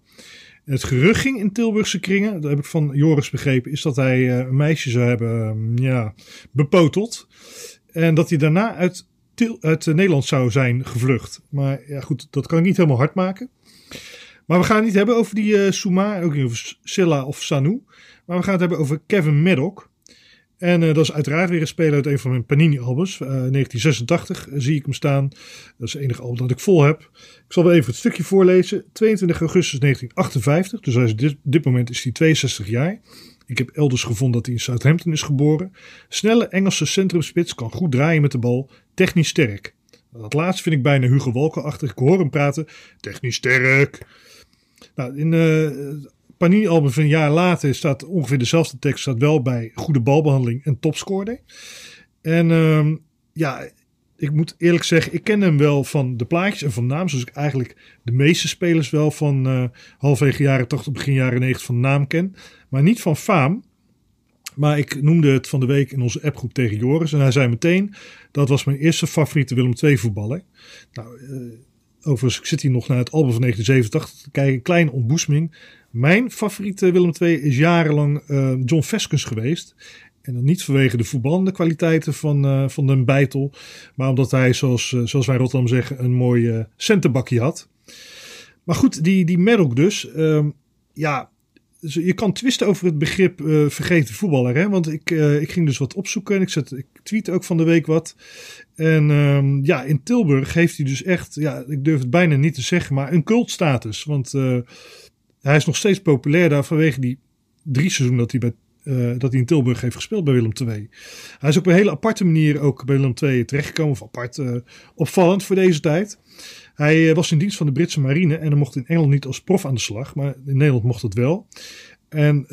[SPEAKER 3] Het gerucht ging in Tilburgse kringen, dat heb ik van Joris begrepen, is dat hij een meisje zou hebben ja, bepoteld. En dat hij daarna uit, uit Nederland zou zijn gevlucht. Maar ja, goed, dat kan ik niet helemaal hard maken. Maar we gaan het niet hebben over die uh, Souma, ook niet over Silla of Sanu. Maar we gaan het hebben over Kevin Maddock. En uh, dat is uiteraard weer een speler uit een van mijn Panini-albums. Uh, 1986 zie ik hem staan. Dat is het enige album dat ik vol heb. Ik zal wel even het stukje voorlezen. 22 augustus 1958. Dus hij dit, dit moment is hij 62 jaar. Ik heb elders gevonden dat hij in Southampton is geboren. Snelle Engelse centrumspits, kan goed draaien met de bal. Technisch sterk. Dat laatste vind ik bijna Hugo Walker-achtig. Ik hoor hem praten. Technisch sterk. Nou, in uh, Panini-album van een jaar later staat ongeveer dezelfde tekst. Staat wel bij goede balbehandeling en topscorer. En um, ja, ik moet eerlijk zeggen, ik ken hem wel van de plaatjes en van naam. Zoals ik eigenlijk de meeste spelers wel van uh, halfwege jaren 80, begin jaren 90 van naam ken. Maar niet van faam. Maar ik noemde het van de week in onze appgroep tegen Joris. En hij zei meteen, dat was mijn eerste favoriete Willem II voetballer. Nou, uh, overigens, ik zit hier nog naar het album van 1987 te kijken. Een kleine ontboezeming. Mijn favoriete Willem II is jarenlang uh, John Veskens geweest. En dan niet vanwege de voetballende kwaliteiten van, uh, van den Beitel. Maar omdat hij, zoals, uh, zoals wij Rotterdam zeggen, een mooi centenbakje had. Maar goed, die, die Merok dus. Ehm, ja, je kan twisten over het begrip vergeten voetballer. Hè? Want ik, ik ging dus wat opzoeken. En ik, zet, ik tweet ook van de week wat. En um, ja, in Tilburg heeft hij dus echt, ja, ik durf het bijna niet te zeggen, maar een cultstatus. Want hij is nog steeds populair daar vanwege die drie seizoenen dat hij, bij, uh, dat hij in Tilburg heeft gespeeld bij Willem II. Hij is op een hele aparte manier ook bij Willem II terechtgekomen. Of apart uh, opvallend voor deze tijd. Hij uh, was in dienst van de Britse marine en hij mocht in Engeland niet als prof aan de slag. Maar in Nederland mocht het wel. En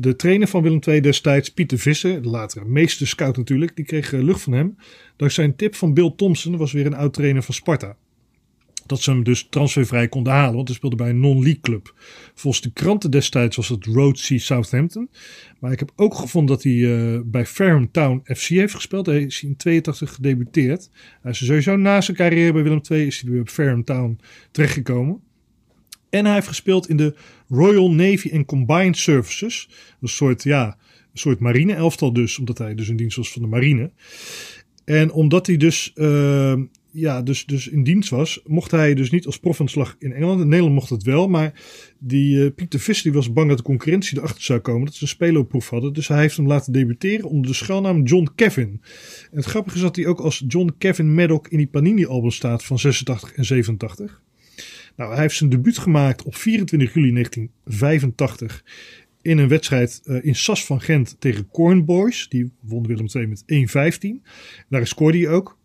[SPEAKER 3] de trainer van Willem II destijds, Pieter Visser, de latere meester scout natuurlijk, die kreeg lucht van hem. Dankzij een tip van Bill Thompson, was weer een oud trainer van Sparta dat ze hem dus transfervrij konden halen. Want hij speelde bij een non-league club. Volgens de kranten destijds was het Road Sea Southampton. Maar ik heb ook gevonden dat hij uh, bij Fareham Town FC heeft gespeeld. Hij is in 82 gedebuteerd. Hij is sowieso na zijn carrière bij Willem II is hij weer op Fareham Town terechtgekomen. En hij heeft gespeeld in de Royal Navy and Combined Services. Een soort, ja, een soort marine elftal dus. Omdat hij dus in dienst was van de marine. En omdat hij dus... Uh, ja, dus, dus in dienst was, mocht hij dus niet als prof aan de slag in Engeland. Nederland mocht het wel, maar die uh, Pieter Visser was bang dat de concurrentie erachter zou komen. Dat ze een speloproef hadden. Dus hij heeft hem laten debuteren onder de schuilnaam John Kevin. En het grappige is dat hij ook als John Kevin Maddock in die Panini-album staat van 86 en 87. Nou, hij heeft zijn debuut gemaakt op 24 juli 1985 in een wedstrijd uh, in Sas van Gent tegen Corn Boys. Die won Willem II met 1-15. Daar scoorde hij ook.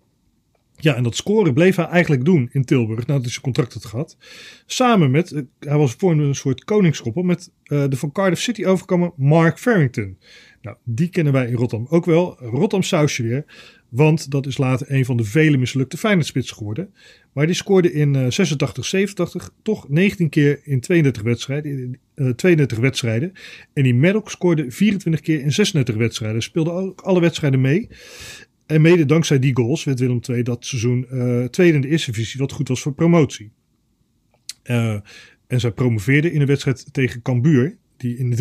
[SPEAKER 3] Ja, en dat scoren bleef hij eigenlijk doen in Tilburg nadat hij zijn contract had gehad. Samen met, uh, hij was voor een soort koningskoppel met uh, de van Cardiff City overkomen Mark Farrington. Nou, die kennen wij in Rotterdam ook wel. Rotterdam sausje weer. Want dat is later een van de vele mislukte Feyenoordspits geworden. Maar die scoorde in uh, 86, 87 toch 19 keer in 32 wedstrijden. Uh, 32 wedstrijden. En die Maddox scoorde 24 keer in 36 wedstrijden. Speelde ook alle wedstrijden mee. En mede dankzij die goals werd Willem II dat seizoen uh, tweede in de eerste divisie, wat goed was voor promotie. Uh, en zij promoveerden in een wedstrijd tegen Cambuur, die in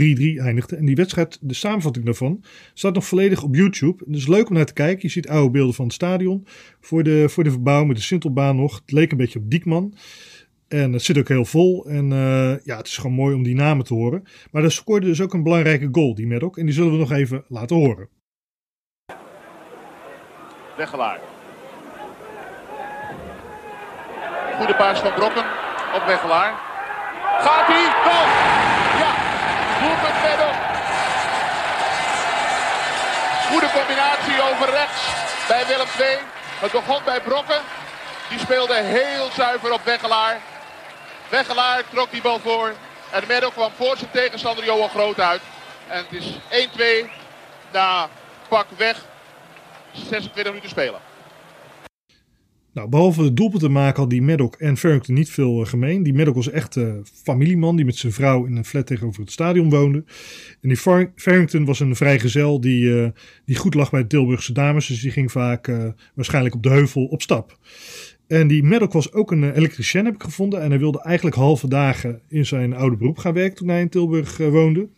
[SPEAKER 3] 3-3 eindigde. En die wedstrijd, de samenvatting daarvan, staat nog volledig op YouTube. Is leuk om naar te kijken. Je ziet oude beelden van het stadion. Voor de, voor de verbouwing met de Sintelbaan nog. Het leek een beetje op Diekman. En het zit ook heel vol. En uh, ja, het is gewoon mooi om die namen te horen. Maar er scoorde dus ook een belangrijke goal, die Maddock. En die zullen we nog even laten horen.
[SPEAKER 4] Weggelaar. Goede paas van Brokken op Weggelaar. Gaat hij? Goal! Ja, doelpunt Maddock. Goede combinatie over rechts bij Willem II. Het begon bij Brokken. Die speelde heel zuiver op Weggelaar. Weggelaar trok die bal voor. En Maddock kwam voor zijn tegenstander Johan Groot uit. En het is 1-2 na pak weg 26 minuten spelen.
[SPEAKER 3] Nou, behalve de doelpunt te maken had die Maddock en Farrington niet veel uh, gemeen. Die Maddock was echt een uh, familieman die met zijn vrouw in een flat tegenover het stadion woonde. En die Far Farrington was een vrijgezel die, uh, die goed lag bij de Tilburgse dames. Dus die ging vaak waarschijnlijk op de heuvel op stap. En die Maddock was ook een elektricien, heb ik gevonden. En hij wilde eigenlijk halve dagen in zijn oude beroep gaan werken toen hij in Tilburg woonde.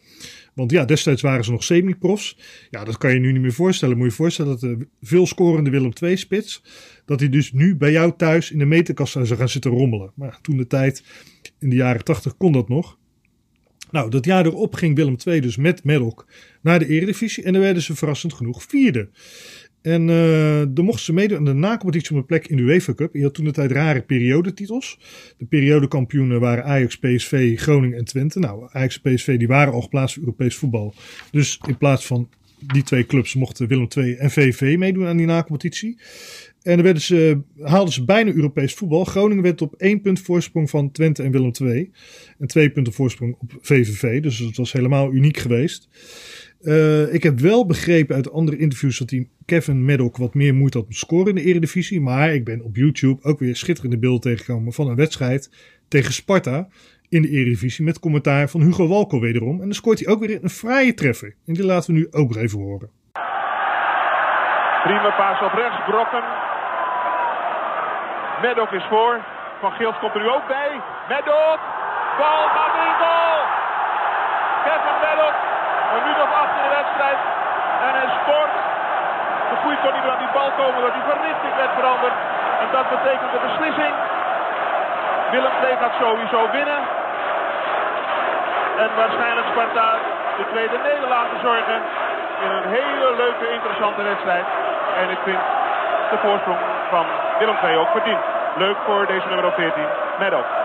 [SPEAKER 3] Want ja, destijds waren ze nog semi-profs. Ja, dat kan je nu niet meer voorstellen. Moet je voorstellen dat de veel scorende Willem II spits, dat hij dus nu bij jou thuis in de meterkast zou gaan zitten rommelen. Maar toen de tijd, in de jaren 80 kon dat nog. Nou, dat jaar erop ging Willem II dus met Maddock naar de Eredivisie en dan werden ze verrassend genoeg vierde. En uh, dan mochten ze meedoen aan de nacompetitie om een plek in de UEFA Cup. Je had toen de tijd rare periodetitels. De periodekampioenen waren Ajax, PSV, Groningen en Twente. Nou, Ajax en PSV die waren al geplaatst voor Europees voetbal. Dus in plaats van die twee clubs mochten Willem II en VV meedoen aan die nacompetitie. En dan werden ze, haalden ze bijna Europees voetbal. Groningen werd op één punt voorsprong van Twente en Willem II. En twee punten voorsprong op VVV. Dus het was helemaal uniek geweest. Uh, ik heb wel begrepen uit andere interviews dat Kevin Maddock wat meer moeite had met scoren in de Eredivisie. Maar ik ben op YouTube ook weer schitterende beelden tegengekomen van een wedstrijd tegen Sparta in de Eredivisie. Met commentaar van Hugo Walco wederom. En dan scoort hij ook weer een vrije treffer. En die laten we nu ook nog even horen.
[SPEAKER 4] Prima paas op rechts, Brokken. Maddock is voor. Van Geels komt er nu ook bij. Maddock. Bal gaat in goal. Kevin Maddock een minuut of acht in de wedstrijd. En hij. De goede kon niet aan die bal komen dat die verrichting werd veranderd. En dat betekent de beslissing. Willem II gaat sowieso winnen. En waarschijnlijk Sparta de tweede nederlaag zorgen. In een hele leuke, interessante wedstrijd. En ik vind de voorsprong van Willem II ook verdiend. Leuk voor deze nummer 14, Meadow.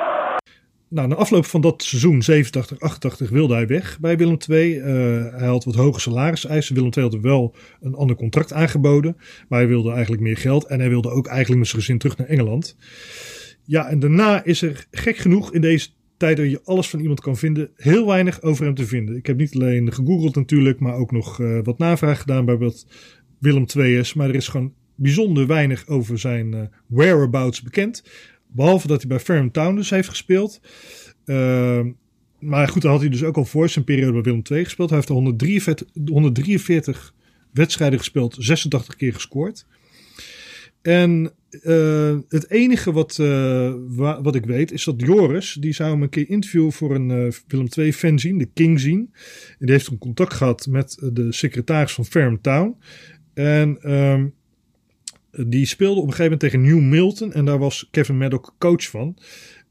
[SPEAKER 3] Nou, na afloop van dat seizoen 87, 88 wilde hij weg bij Willem II. Uh, hij had wat hoge salariseisen. Willem II had wel een ander contract aangeboden. Maar hij wilde eigenlijk meer geld. En hij wilde ook eigenlijk met zijn gezin terug naar Engeland. Ja, en daarna is er gek genoeg in deze tijd dat je alles van iemand kan vinden, heel weinig over hem te vinden. Ik heb niet alleen gegoogeld natuurlijk, maar ook nog uh, wat navraag gedaan bij wat Willem II is. Maar er is gewoon bijzonder weinig over zijn uh, whereabouts bekend. Behalve dat hij bij Ferrum Town dus heeft gespeeld. Uh, maar goed, dan had hij dus ook al voor zijn periode bij Willem II gespeeld. Hij heeft 143, 143 wedstrijden gespeeld, 86 keer gescoord. En uh, het enige wat, wa wat ik weet is dat Joris, die zou hem een keer interviewen voor een uh, Willem II fanzine, de King zien. En die heeft een contact gehad met de secretaris van Ferrum Town. En um, die speelde op een gegeven moment tegen New Milton. En daar was Kevin Maddock coach van.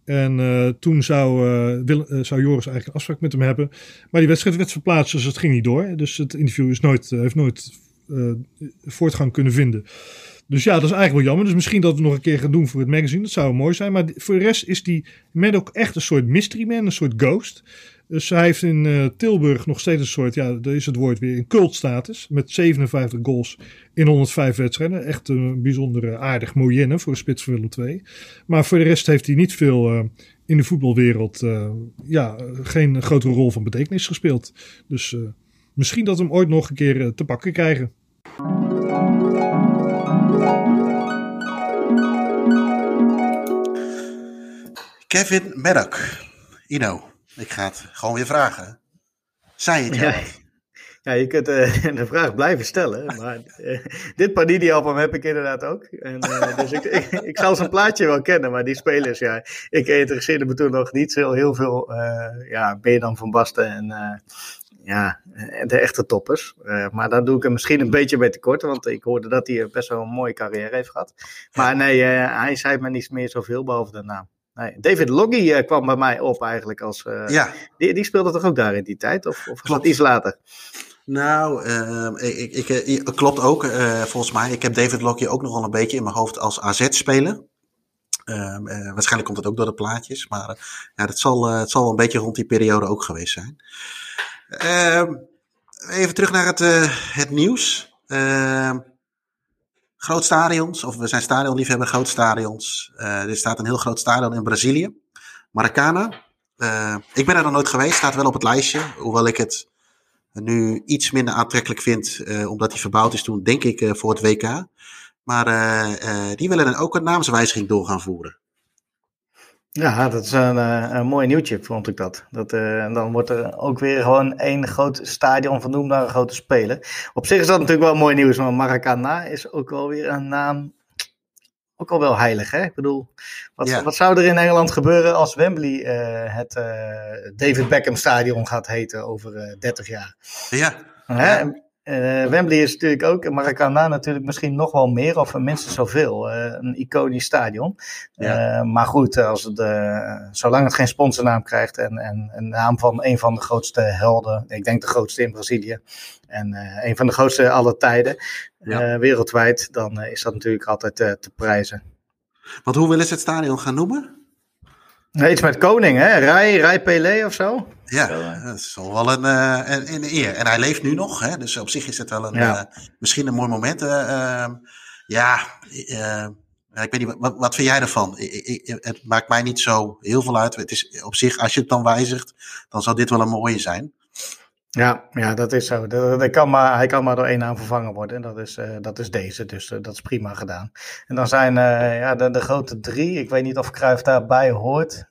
[SPEAKER 3] En uh, toen zou, uh, zou Joris eigenlijk een afspraak met hem hebben. Maar die wedstrijd werd verplaatst, dus het ging niet door. Dus het interview is nooit, heeft nooit voortgang kunnen vinden. Dus ja, dat is eigenlijk wel jammer. Dus misschien dat we nog een keer gaan doen voor het magazine. Dat zou mooi zijn. Maar voor de rest is die Maddock echt een soort mystery man, een soort ghost. Dus hij heeft in uh, Tilburg nog steeds een soort, ja, daar is het woord weer, een cultstatus. Met 57 goals in 105 wedstrijden. Echt een bijzonder aardig moyenne voor een spits van Willem II. Maar voor de rest heeft hij niet veel uh, in de voetbalwereld, uh, ja, geen grotere rol van betekenis gespeeld. Dus misschien dat we hem ooit nog een keer te pakken krijgen.
[SPEAKER 1] Kevin Maddock, Ino. Ik ga het gewoon weer vragen. Zei het
[SPEAKER 2] ja. Ja, je kunt uh, (laughs) de vraag blijven stellen, maar uh, dit Panini-album heb ik inderdaad ook. En, uh, (laughs) dus ik, ik, ik, zal zijn plaatje wel kennen, maar die spelers, ja, ik interesseerde me toen nog niet zo heel veel. ja, ben dan Van Basten en ja, de echte toppers. maar daar doe ik hem misschien een beetje bij tekort, want ik hoorde dat hij best wel een mooie carrière heeft gehad. Maar nee, hij zei me niet meer zoveel behalve de naam. Nee, David Loggy uh, kwam bij mij op eigenlijk als. Uh, ja. Die, die speelde toch ook daar in die tijd? Of, of dat iets later?
[SPEAKER 1] Nou, uh, ik, ik, ik, klopt ook. volgens mij. Ik heb David Loggy ook nog wel een beetje in mijn hoofd als AZ-speler. Ehm, waarschijnlijk komt het ook door de plaatjes. Maar ja, dat zal, het zal wel een beetje rond die periode ook geweest zijn. Ehm, even terug naar het, het nieuws. Groot stadions, of we zijn stadionliefhebber, groot stadions. Uh, er staat een heel groot stadion in Brazilië, Maracana. Uh, ik ben er nog nooit geweest, staat wel op het lijstje. Hoewel ik het nu iets minder aantrekkelijk vind, uh, omdat hij verbouwd is toen, denk ik, voor het WK. Maar die willen dan ook een naamswijziging door gaan voeren.
[SPEAKER 2] Ja, dat is een, eh, een mooi nieuwtje, vond ik dat. dat uh, dan wordt er ook weer gewoon één groot stadion vernoemd naar een grote speler. Op zich is dat natuurlijk wel mooi nieuws, maar Maracana is ook wel weer een naam. Ook al wel heilig, hè? Ik bedoel, wat, wat zou er in Engeland gebeuren als Wembley uh, het David Beckham Stadion gaat heten over 30 jaar?
[SPEAKER 1] Ja.
[SPEAKER 2] Hè? Uh, Wembley is natuurlijk ook, Maracana natuurlijk misschien nog wel meer of minstens zoveel. Uh, een iconisch stadion. Ja. Uh, maar goed, als het, zolang het geen sponsornaam krijgt en, en een naam van een van de grootste helden, ik denk de grootste in Brazilië en een van de grootste aller tijden ja. wereldwijd, dan is dat natuurlijk altijd te prijzen.
[SPEAKER 1] Want hoe willen ze het stadion gaan noemen?
[SPEAKER 2] Iets met koning, hè? Rai, Rai Pelé of zo?
[SPEAKER 1] Ja, dat is wel een, uh, een, een, eer. En hij leeft nu nog, hè? dus op zich is het wel een, ja. uh, misschien een mooi moment. Uh, ja, ik weet niet, wat, wat vind jij ervan? Ik, ik, het maakt mij niet zo heel veel uit. Het is op zich, als je het dan wijzigt, dan zou dit wel een mooie zijn.
[SPEAKER 2] Ja, ja, dat is zo. Dat, dat kan maar, hij kan maar door één naam vervangen worden. En dat is, uh, dat is deze. Dus uh, dat is prima gedaan. En dan zijn uh, ja, de, de, grote drie. Ik weet niet of Cruijff daarbij hoort.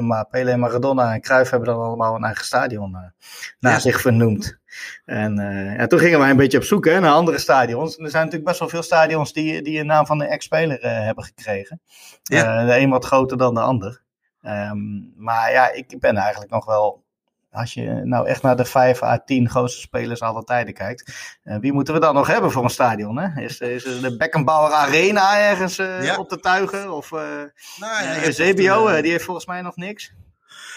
[SPEAKER 2] maar Pele, Maradona en Cruijff hebben dan allemaal een eigen stadion naar ja. zich vernoemd. En ja, toen gingen wij een beetje op zoek hè, naar andere stadions. En er zijn natuurlijk best wel veel stadions die, die een naam van een ex-speler hebben gekregen. Ja. de een wat groter dan de ander. Um, maar ja, ik ben eigenlijk nog wel als je nou echt naar de 5 à 10 grootste spelers aller tijden kijkt. Uh, wie moeten we dan nog hebben voor een stadion? Hè? Is, is de Beckenbauer Arena ergens uh, ja. op te tuigen? Of uh, nou, ja, die heeft volgens mij nog niks.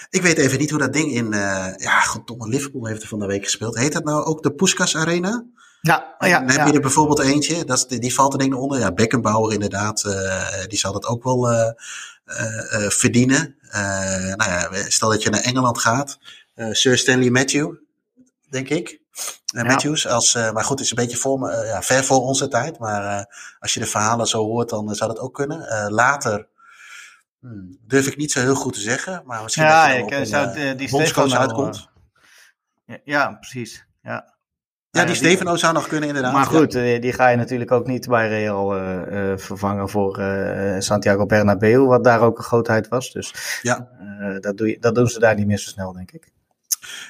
[SPEAKER 1] Ik weet even niet hoe dat ding in... ja, goddomme, Liverpool heeft er van de week gespeeld. Heet dat nou ook de Puskas Arena?
[SPEAKER 2] Ja, ja,
[SPEAKER 1] dan heb je er bijvoorbeeld eentje, dat is, die valt er denk ik onder. Ja, Beckenbauer inderdaad, die zal dat ook wel verdienen. nou ja, stel dat je naar Engeland gaat, Sir Stanley Matthew, denk ik. Uh, Matthews, als, uh, maar goed, is een beetje voor, ja, ver voor onze tijd. Maar als je de verhalen zo hoort, dan zou dat ook kunnen. later hmm, durf ik niet zo heel goed te zeggen. Maar misschien
[SPEAKER 2] ja, dat je zou die
[SPEAKER 1] Stefano uitkomt.
[SPEAKER 2] ja, precies. Ja.
[SPEAKER 1] Ja, die Stefano zou nog kunnen inderdaad.
[SPEAKER 2] Maar goed, ja. die ga je natuurlijk ook niet bij Real uh, vervangen voor Santiago Bernabeu, wat daar ook een grootheid was. Dus ja. dat, doe je, dat doen ze daar niet meer zo snel, denk ik.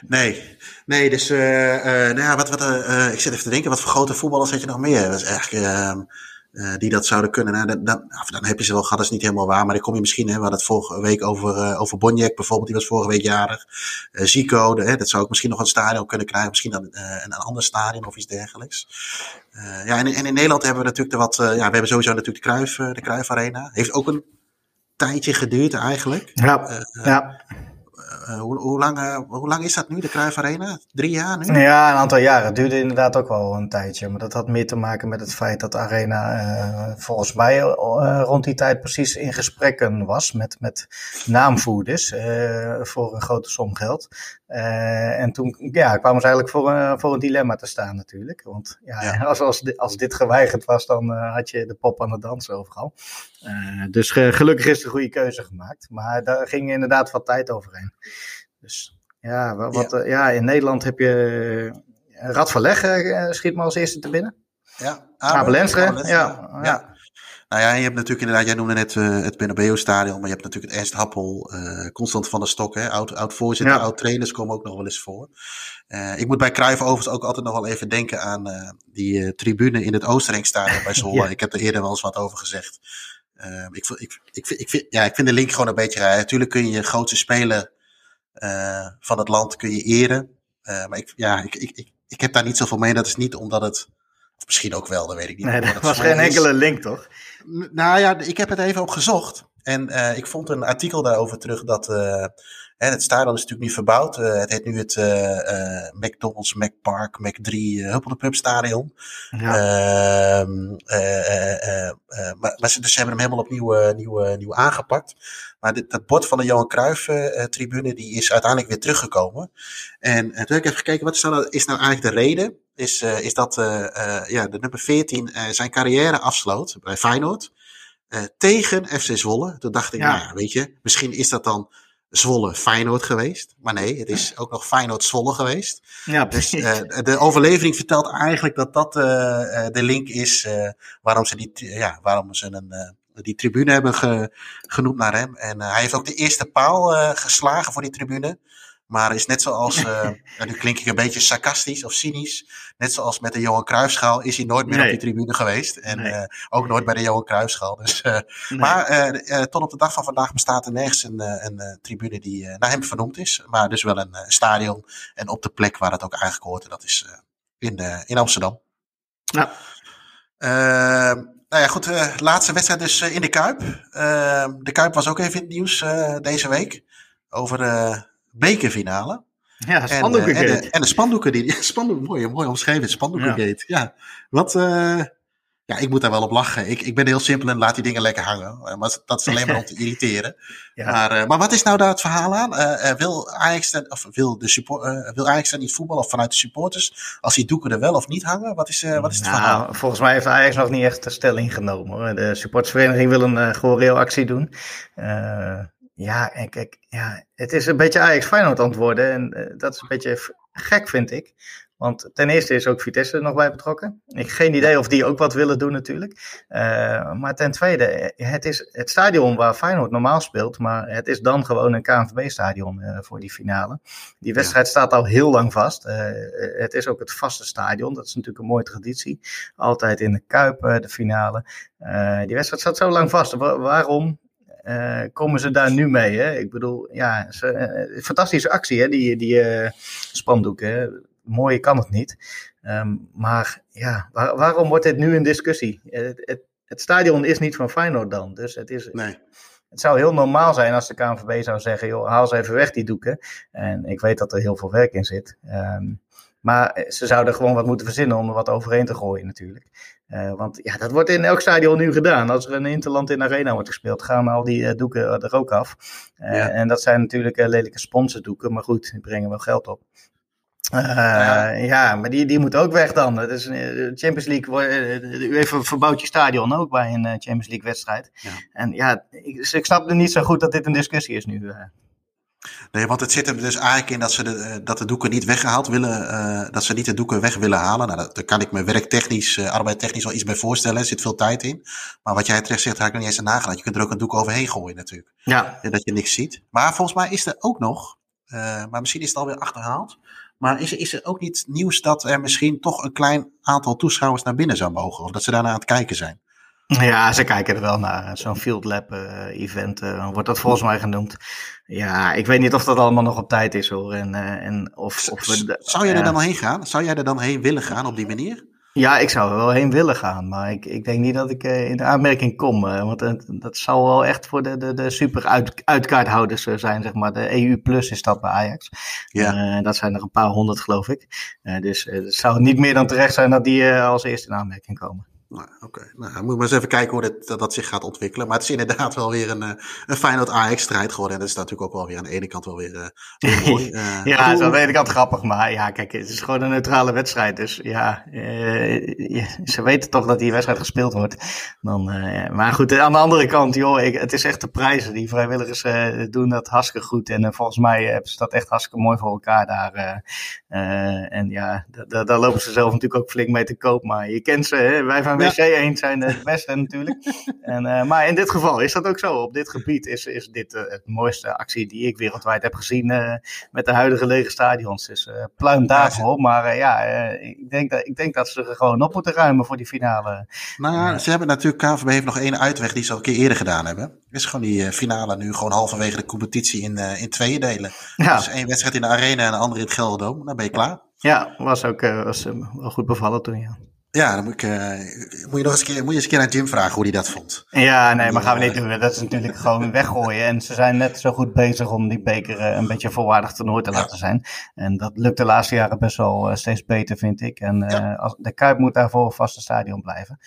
[SPEAKER 1] Nee, nee, dus uh, uh, nou ja, wat, wat, uh, ik zit even te denken, wat voor grote voetballers had je nog meer? Dat is eigenlijk, uh, die dat zouden kunnen. Nou, dan, dan, dan, heb je ze wel gehad, dat is niet helemaal waar. Maar dan kom je misschien, hè, we hadden het vorige week over, uh, over Bonjek bijvoorbeeld, die was vorige week jarig. Uh, Zico, de, hè, dat zou ik misschien nog een stadion kunnen krijgen. Misschien dan een, een ander stadion of iets dergelijks. ja, en, en, in Nederland hebben we natuurlijk de wat, ja, we hebben sowieso natuurlijk de Kruif, de Kruif Arena. Heeft ook een tijdje geduurd eigenlijk.
[SPEAKER 2] Ja, ja.
[SPEAKER 1] Uh, hoe, lang, uh, hoe lang is dat nu, de Cruijff Arena? Drie jaar nu?
[SPEAKER 2] Ja, een aantal jaren. Het duurde inderdaad ook wel een tijdje. Maar dat had meer te maken met het feit dat Arena uh, volgens mij rond die tijd precies in gesprekken was met, met naamvoerders voor een grote som geld. En toen ja, kwamen ze eigenlijk voor, voor een dilemma te staan natuurlijk. Want ja, ja. (laughs) Als, als, dit, als dit geweigerd was, dan had je de pop aan het dansen overal. dus gelukkig is de goede keuze gemaakt. Maar daar ging inderdaad wat tijd overheen. Dus ja, wat, ja. Ja in Nederland heb je Rad van Leg, uh, schiet maar als eerste te binnen.
[SPEAKER 1] Ja,
[SPEAKER 2] Abel Lensre. Ja,
[SPEAKER 1] ja. Nou ja, je hebt natuurlijk inderdaad, jij noemde net uh, het Bernabeu-stadion, maar je hebt natuurlijk het Ernst Happel, uh, Constant van der Stok, hè, oud, oud voorzitter, ja. oud trainers komen ook nog wel eens voor. Uh, ik moet bij Cruijff overigens ook altijd nog wel even denken aan die tribune in het Oosterengstadion bij Zwolle. (laughs) ja. Ik heb er eerder wel eens wat over gezegd. ik, ik, ik, ik, vind, ja, ik vind de link gewoon een beetje raar. Natuurlijk kun je je grootste speler van het land kun je eren. Maar ik, ja, ik, ik, ik, ik heb daar niet zoveel mee. Dat is niet omdat het. Of misschien ook wel, dat weet ik niet.
[SPEAKER 2] Nee, dat was geen enkele link, toch?
[SPEAKER 1] Nou ja, ik heb het even opgezocht. En uh, ik vond een artikel daarover terug dat. Hè, het stadion is natuurlijk nu verbouwd. het heet nu het McDonald's, McPark, Mac 3 uh, Stadion. Ja. Ehm, maar, maar ze, dus ze hebben hem helemaal opnieuw nieuw, nieuw aangepakt. Maar dit, dat bord van de Johan Cruijff uh, tribune, die is uiteindelijk weer teruggekomen. En uh, toen heb ik even gekeken, wat is nou, is nou eigenlijk de reden? Is, uh, is dat ja, de nummer 14 zijn carrière afsloot bij Feyenoord tegen FC Zwolle. Toen dacht ik, ja. nou ja, weet je, misschien is dat dan Zwolle Feyenoord geweest. Maar nee, het is ook nog Feyenoord Zwolle geweest.
[SPEAKER 2] Ja,
[SPEAKER 1] dus de overlevering vertelt eigenlijk dat dat de link is waarom ze, die, ja, waarom ze een die tribune hebben ge, genoemd naar hem. En hij heeft ook de eerste paal geslagen voor die tribune. Maar is net zoals, (laughs) uh, nu klink ik een beetje sarcastisch of cynisch. Net zoals met de Johan Cruijffschaal is hij nooit meer nee. op die tribune geweest. En nee. ook nooit bij de Johan Cruijffschaal. Dus, nee. Maar tot op de dag van vandaag bestaat er nergens een, een tribune die naar hem vernoemd is. Maar dus wel een stadion. En op de plek waar het ook eigenlijk hoort. En dat is in, in Amsterdam.
[SPEAKER 2] Ja.
[SPEAKER 1] Ehm, nou ja, goed. Laatste wedstrijd dus in de Kuip. Uh, de Kuip was ook even in het nieuws deze week. Over bekerfinale.
[SPEAKER 2] Ja, spandoekengate.
[SPEAKER 1] En, en, de, en de spandoeken. Die, (laughs) mooi, mooi omschreven, spandoekengate. Ja. ja. Wat, ja, ik moet daar wel op lachen. Ik, ik ben heel simpel en laat die dingen lekker hangen. Maar dat is alleen maar om te (laughs) irriteren. Ja. Maar, maar wat is nou daar het verhaal aan? wil Ajax, dan, of wil, de support, wil Ajax dan niet voetballen of vanuit de supporters? Als die doeken er wel of niet hangen? Wat is, wat is het
[SPEAKER 2] nou,
[SPEAKER 1] verhaal?
[SPEAKER 2] Volgens mij heeft Ajax nog niet echt de stelling genomen. Hoor. De supportersvereniging wil een uh, gewoon actie doen. Ja, en kijk, ja, het is een beetje Ajax Feyenoord antwoorden. En uh, dat is een beetje gek, vind ik. Want ten eerste is ook Vitesse nog bij betrokken. Ik heb geen idee of die ook wat willen doen natuurlijk. Uh, maar ten tweede, het is het stadion waar Feyenoord normaal speelt. Maar het is dan gewoon een KNVB-stadion uh, voor die finale. Die wedstrijd ja. staat al heel lang vast. Uh, het is ook het vaste stadion. Dat is natuurlijk een mooie traditie. Altijd in de Kuip de finale. die wedstrijd staat zo lang vast. Wa waarom uh, komen ze daar nu mee? Hè? Ik bedoel, ja, ze, uh, fantastische actie, hè? die, die uh, spandoeken mooier kan het niet. Um, maar ja, waar, waarom wordt dit nu een discussie? Het, het, het, stadion is niet van Feyenoord dan. Dus het, is,
[SPEAKER 1] nee.
[SPEAKER 2] het zou heel normaal zijn als de KNVB zou zeggen: joh, haal ze even weg die doeken. En ik weet dat er heel veel werk in zit. Um, maar ze zouden gewoon wat moeten verzinnen om er wat overheen te gooien, natuurlijk. Uh, want ja, dat wordt in elk stadion nu gedaan. Als er een Interland in de Arena wordt gespeeld, gaan al die uh, doeken er ook af. Uh, ja. En dat zijn natuurlijk lelijke sponsordoeken, maar goed, die brengen wel geld op. Ja. ja. maar die, die moet ook weg dan. Het is de Champions League. U even verbouwt je stadion ook bij een Champions League wedstrijd. Ja. En ja, ik, ik snap er niet zo goed dat dit een discussie is nu.
[SPEAKER 1] Nee, want het zit er dus eigenlijk in dat ze de, dat de doeken niet weggehaald willen. Uh, dat ze niet de doeken weg willen halen. Nou, daar kan ik me werktechnisch, uh, arbeidtechnisch wel iets bij voorstellen. Er zit veel tijd in. Maar wat jij terecht zegt, had ik nog niet eens aan nagedacht. Je kunt er ook een doek overheen gooien natuurlijk.
[SPEAKER 2] Ja.
[SPEAKER 1] Dat je niks ziet. Maar volgens mij is er ook nog, uh, maar misschien is het alweer achterhaald. Maar is, is er ook niet nieuws dat er misschien toch een klein aantal toeschouwers naar binnen zou mogen? Of dat ze daarna aan het kijken zijn?
[SPEAKER 2] Ja, ze kijken er wel naar. Zo'n Field Lab event wordt dat volgens mij genoemd. Ja, ik weet niet of dat allemaal nog op tijd is hoor. En, uh, en of, of
[SPEAKER 1] we, Zou jij er dan heen gaan? Zou jij er dan heen willen gaan op die manier?
[SPEAKER 2] Ja, ik zou er wel heen willen gaan, maar ik, ik denk niet dat ik in de aanmerking kom. want dat zal wel echt voor de, de, de super uit, uitkaarthouders zijn, zeg maar. De EU Plus is dat bij Ajax. Ja. dat zijn er een paar honderd, geloof ik. dus het zou niet meer dan terecht zijn dat die als eerste in aanmerking komen.
[SPEAKER 1] Nou, Oké, okay. nou, moet maar eens even kijken hoe dat, dat, zich gaat ontwikkelen. Maar het is inderdaad wel weer een, eh, een Feyenoord Ajax strijd geworden. En dat is natuurlijk ook wel weer aan de ene kant wel weer, uh, weer mooi.
[SPEAKER 2] Uh, (laughs) ja, dat is aan de ene kant grappig. Maar ja, kijk, het is gewoon een neutrale wedstrijd. Dus ja, uh, ze weten toch dat die wedstrijd gespeeld wordt. Dan, maar goed, aan de andere kant, joh, ik, het is echt de prijzen. Die vrijwilligers doen dat hartstikke goed. En volgens mij hebben ze dat echt hartstikke mooi voor elkaar daar. en ja, daar lopen ze zelf natuurlijk ook flink mee te koop. Maar je kent ze, hè? wij van WC eens zijn het beste natuurlijk. (laughs) En, uh, maar in dit geval is dat ook zo. Op dit gebied is, is dit uh, het mooiste actie die ik wereldwijd heb gezien uh, met de huidige lege stadions. Dus pluim daarvoor. Ja, maar ja, ik, denk dat, ik denk dat ze er gewoon op moeten ruimen voor die finale.
[SPEAKER 1] Nou ja, ze hebben natuurlijk, KVB heeft nog één uitweg die ze al een keer eerder gedaan hebben. Is gewoon die finale nu gewoon halverwege de competitie in, in tweeën delen. Ja. Dus één wedstrijd in de arena en de andere in het Gelderdoom. Dan ben je klaar.
[SPEAKER 2] Ja, was ook was, wel goed bevallen toen, ja.
[SPEAKER 1] Ja, dan moet, ik, uh, moet je nog eens een keer, moet je eens een keer aan Jim vragen hoe hij dat vond.
[SPEAKER 2] Ja, nee, maar gaan we niet doen. Dat is natuurlijk gewoon weggooien. En ze zijn net zo goed bezig om die beker uh, een beetje volwaardig toernooi te laten zijn. En dat lukt de laatste jaren best wel steeds beter, vind ik. En ja. de Kuip moet daarvoor een vaste stadion blijven.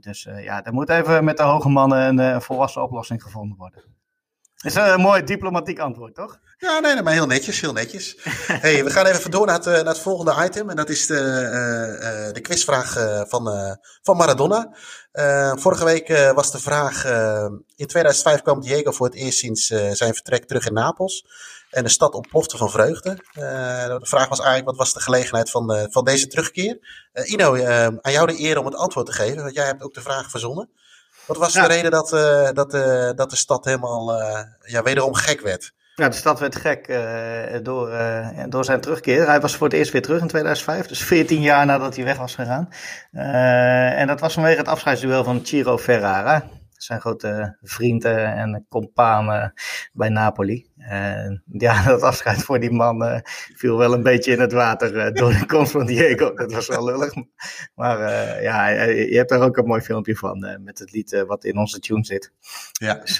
[SPEAKER 2] dus ja, er moet even met de hoge mannen een volwassen oplossing gevonden worden. Is een mooi diplomatiek antwoord, toch?
[SPEAKER 1] Ja, nee, maar heel netjes, heel netjes. (laughs) hey, we gaan even door naar het, naar het volgende item. En dat is de, uh, uh, de quizvraag uh, van, van Maradona. vorige week was de vraag, in 2005 kwam Diego voor het eerst sinds zijn vertrek terug in Napels. En de stad ontplofte van vreugde. de vraag was eigenlijk, wat was de gelegenheid van, van deze terugkeer? Ino, aan jou de eer om het antwoord te geven, want jij hebt ook de vraag verzonnen. Wat was ja. de reden dat, uh, dat, uh, dat de stad helemaal uh, ja, wederom gek werd?
[SPEAKER 2] Ja, de stad werd gek door, door zijn terugkeer. Hij was voor het eerst weer terug in 2005, dus 14 jaar nadat hij weg was gegaan. en dat was vanwege het afscheidsduel van Ciro Ferrara zijn grote vriend en compaan bij Napoli. En ja, (laughs) dat afscheid voor die man uh, viel wel een beetje in het water uh, door de komst van Diego. Dat was wel lullig. Maar uh, ja, je hebt daar ook een mooi filmpje van met het lied wat in onze tune zit. Ja. Dus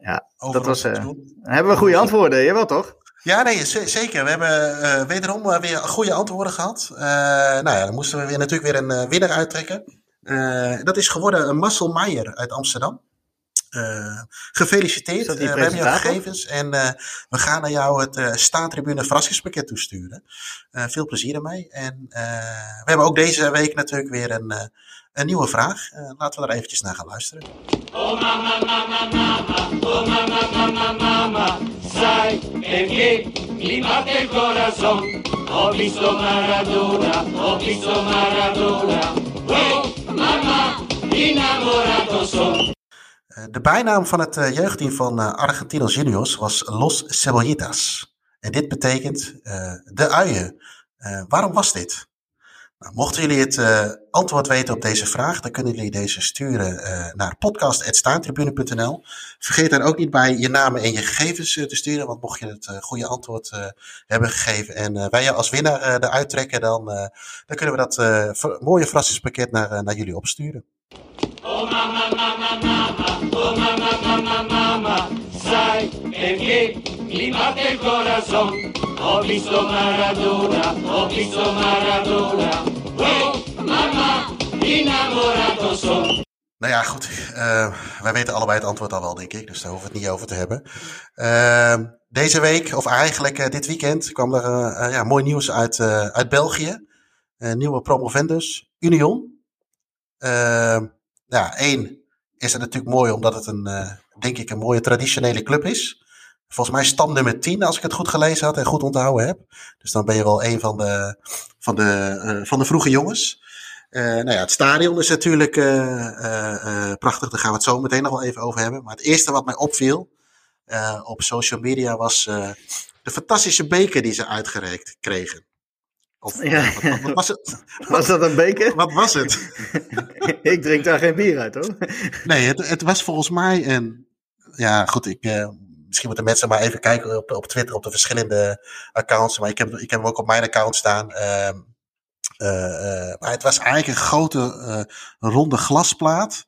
[SPEAKER 2] ja, dat was. hebben we goede antwoorden? Jawel toch?
[SPEAKER 1] Ja, nee, zeker. We hebben wederom weer goede antwoorden gehad. nou ja, dan moesten we weer natuurlijk weer een winnaar uittrekken. dat is geworden Marcel Meijer uit Amsterdam. Uh, gefeliciteerd. Uh, we hebben jouw gegevens en uh, we gaan naar jou het staantribune verrassingspakket toesturen. veel plezier ermee. En we hebben ook deze week natuurlijk weer een, een nieuwe vraag. laten we daar eventjes naar gaan luisteren. Oh mama, mama, mama, oh mama, mama, mama, sai perché mi batte il corazon. Ho visto Maradona, ho visto Maradona, oh mama, innamorato son. Eh, de bijnaam van het eh, jeugdteam van uh, Argentinos Juniors was Los Cebollitas. En dit betekent de uien. Waarom was dit? Nou, mochten jullie het antwoord weten op deze vraag, dan kunnen jullie deze sturen naar podcast.staantribune.nl. Vergeet dan ook niet bij je naam en je gegevens te sturen, want mocht je het goede antwoord hebben gegeven en wij je als winnaar eruit trekken, dan, dan kunnen we dat mooie verrassingspakket naar, naar jullie opsturen. Oh oh mama, mama, mama, sai perché mi batte il corazon. Ho visto Maradona, ho visto Maradona, oh mama, innamorato son. Nou ja, goed. Uh, wij weten allebei het antwoord al wel, denk ik. Dus daar hoeven we het niet over te hebben. Uh, deze week, of eigenlijk uh, dit weekend, kwam er ja, mooi nieuws uit, uit België. nieuwe promovendus, Union. Ja, één is het natuurlijk mooi omdat het een, uh, denk ik, een mooie traditionele club is. Volgens mij stamnummer 10, als ik het goed gelezen had en goed onthouden heb. Dus dan ben je wel een van de, van de, uh, van de vroege jongens. Uh, nou ja, het stadion is natuurlijk prachtig, daar gaan we het zo meteen nog wel even over hebben. Maar het eerste wat mij opviel op social media was de fantastische beker die ze uitgereikt kregen.
[SPEAKER 2] Of, ja. wat, wat, was het? (laughs) Was dat een beker? (laughs)
[SPEAKER 1] wat was het? (laughs)
[SPEAKER 2] ik drink daar geen bier uit hoor.
[SPEAKER 1] Nee, het, het was volgens mij een. Ja, goed, ik, uh, misschien moeten mensen maar even kijken op, op Twitter op de verschillende accounts. Maar ik heb, ik heb hem ook op mijn account staan. Uh, uh, maar het was eigenlijk een grote ronde glasplaat,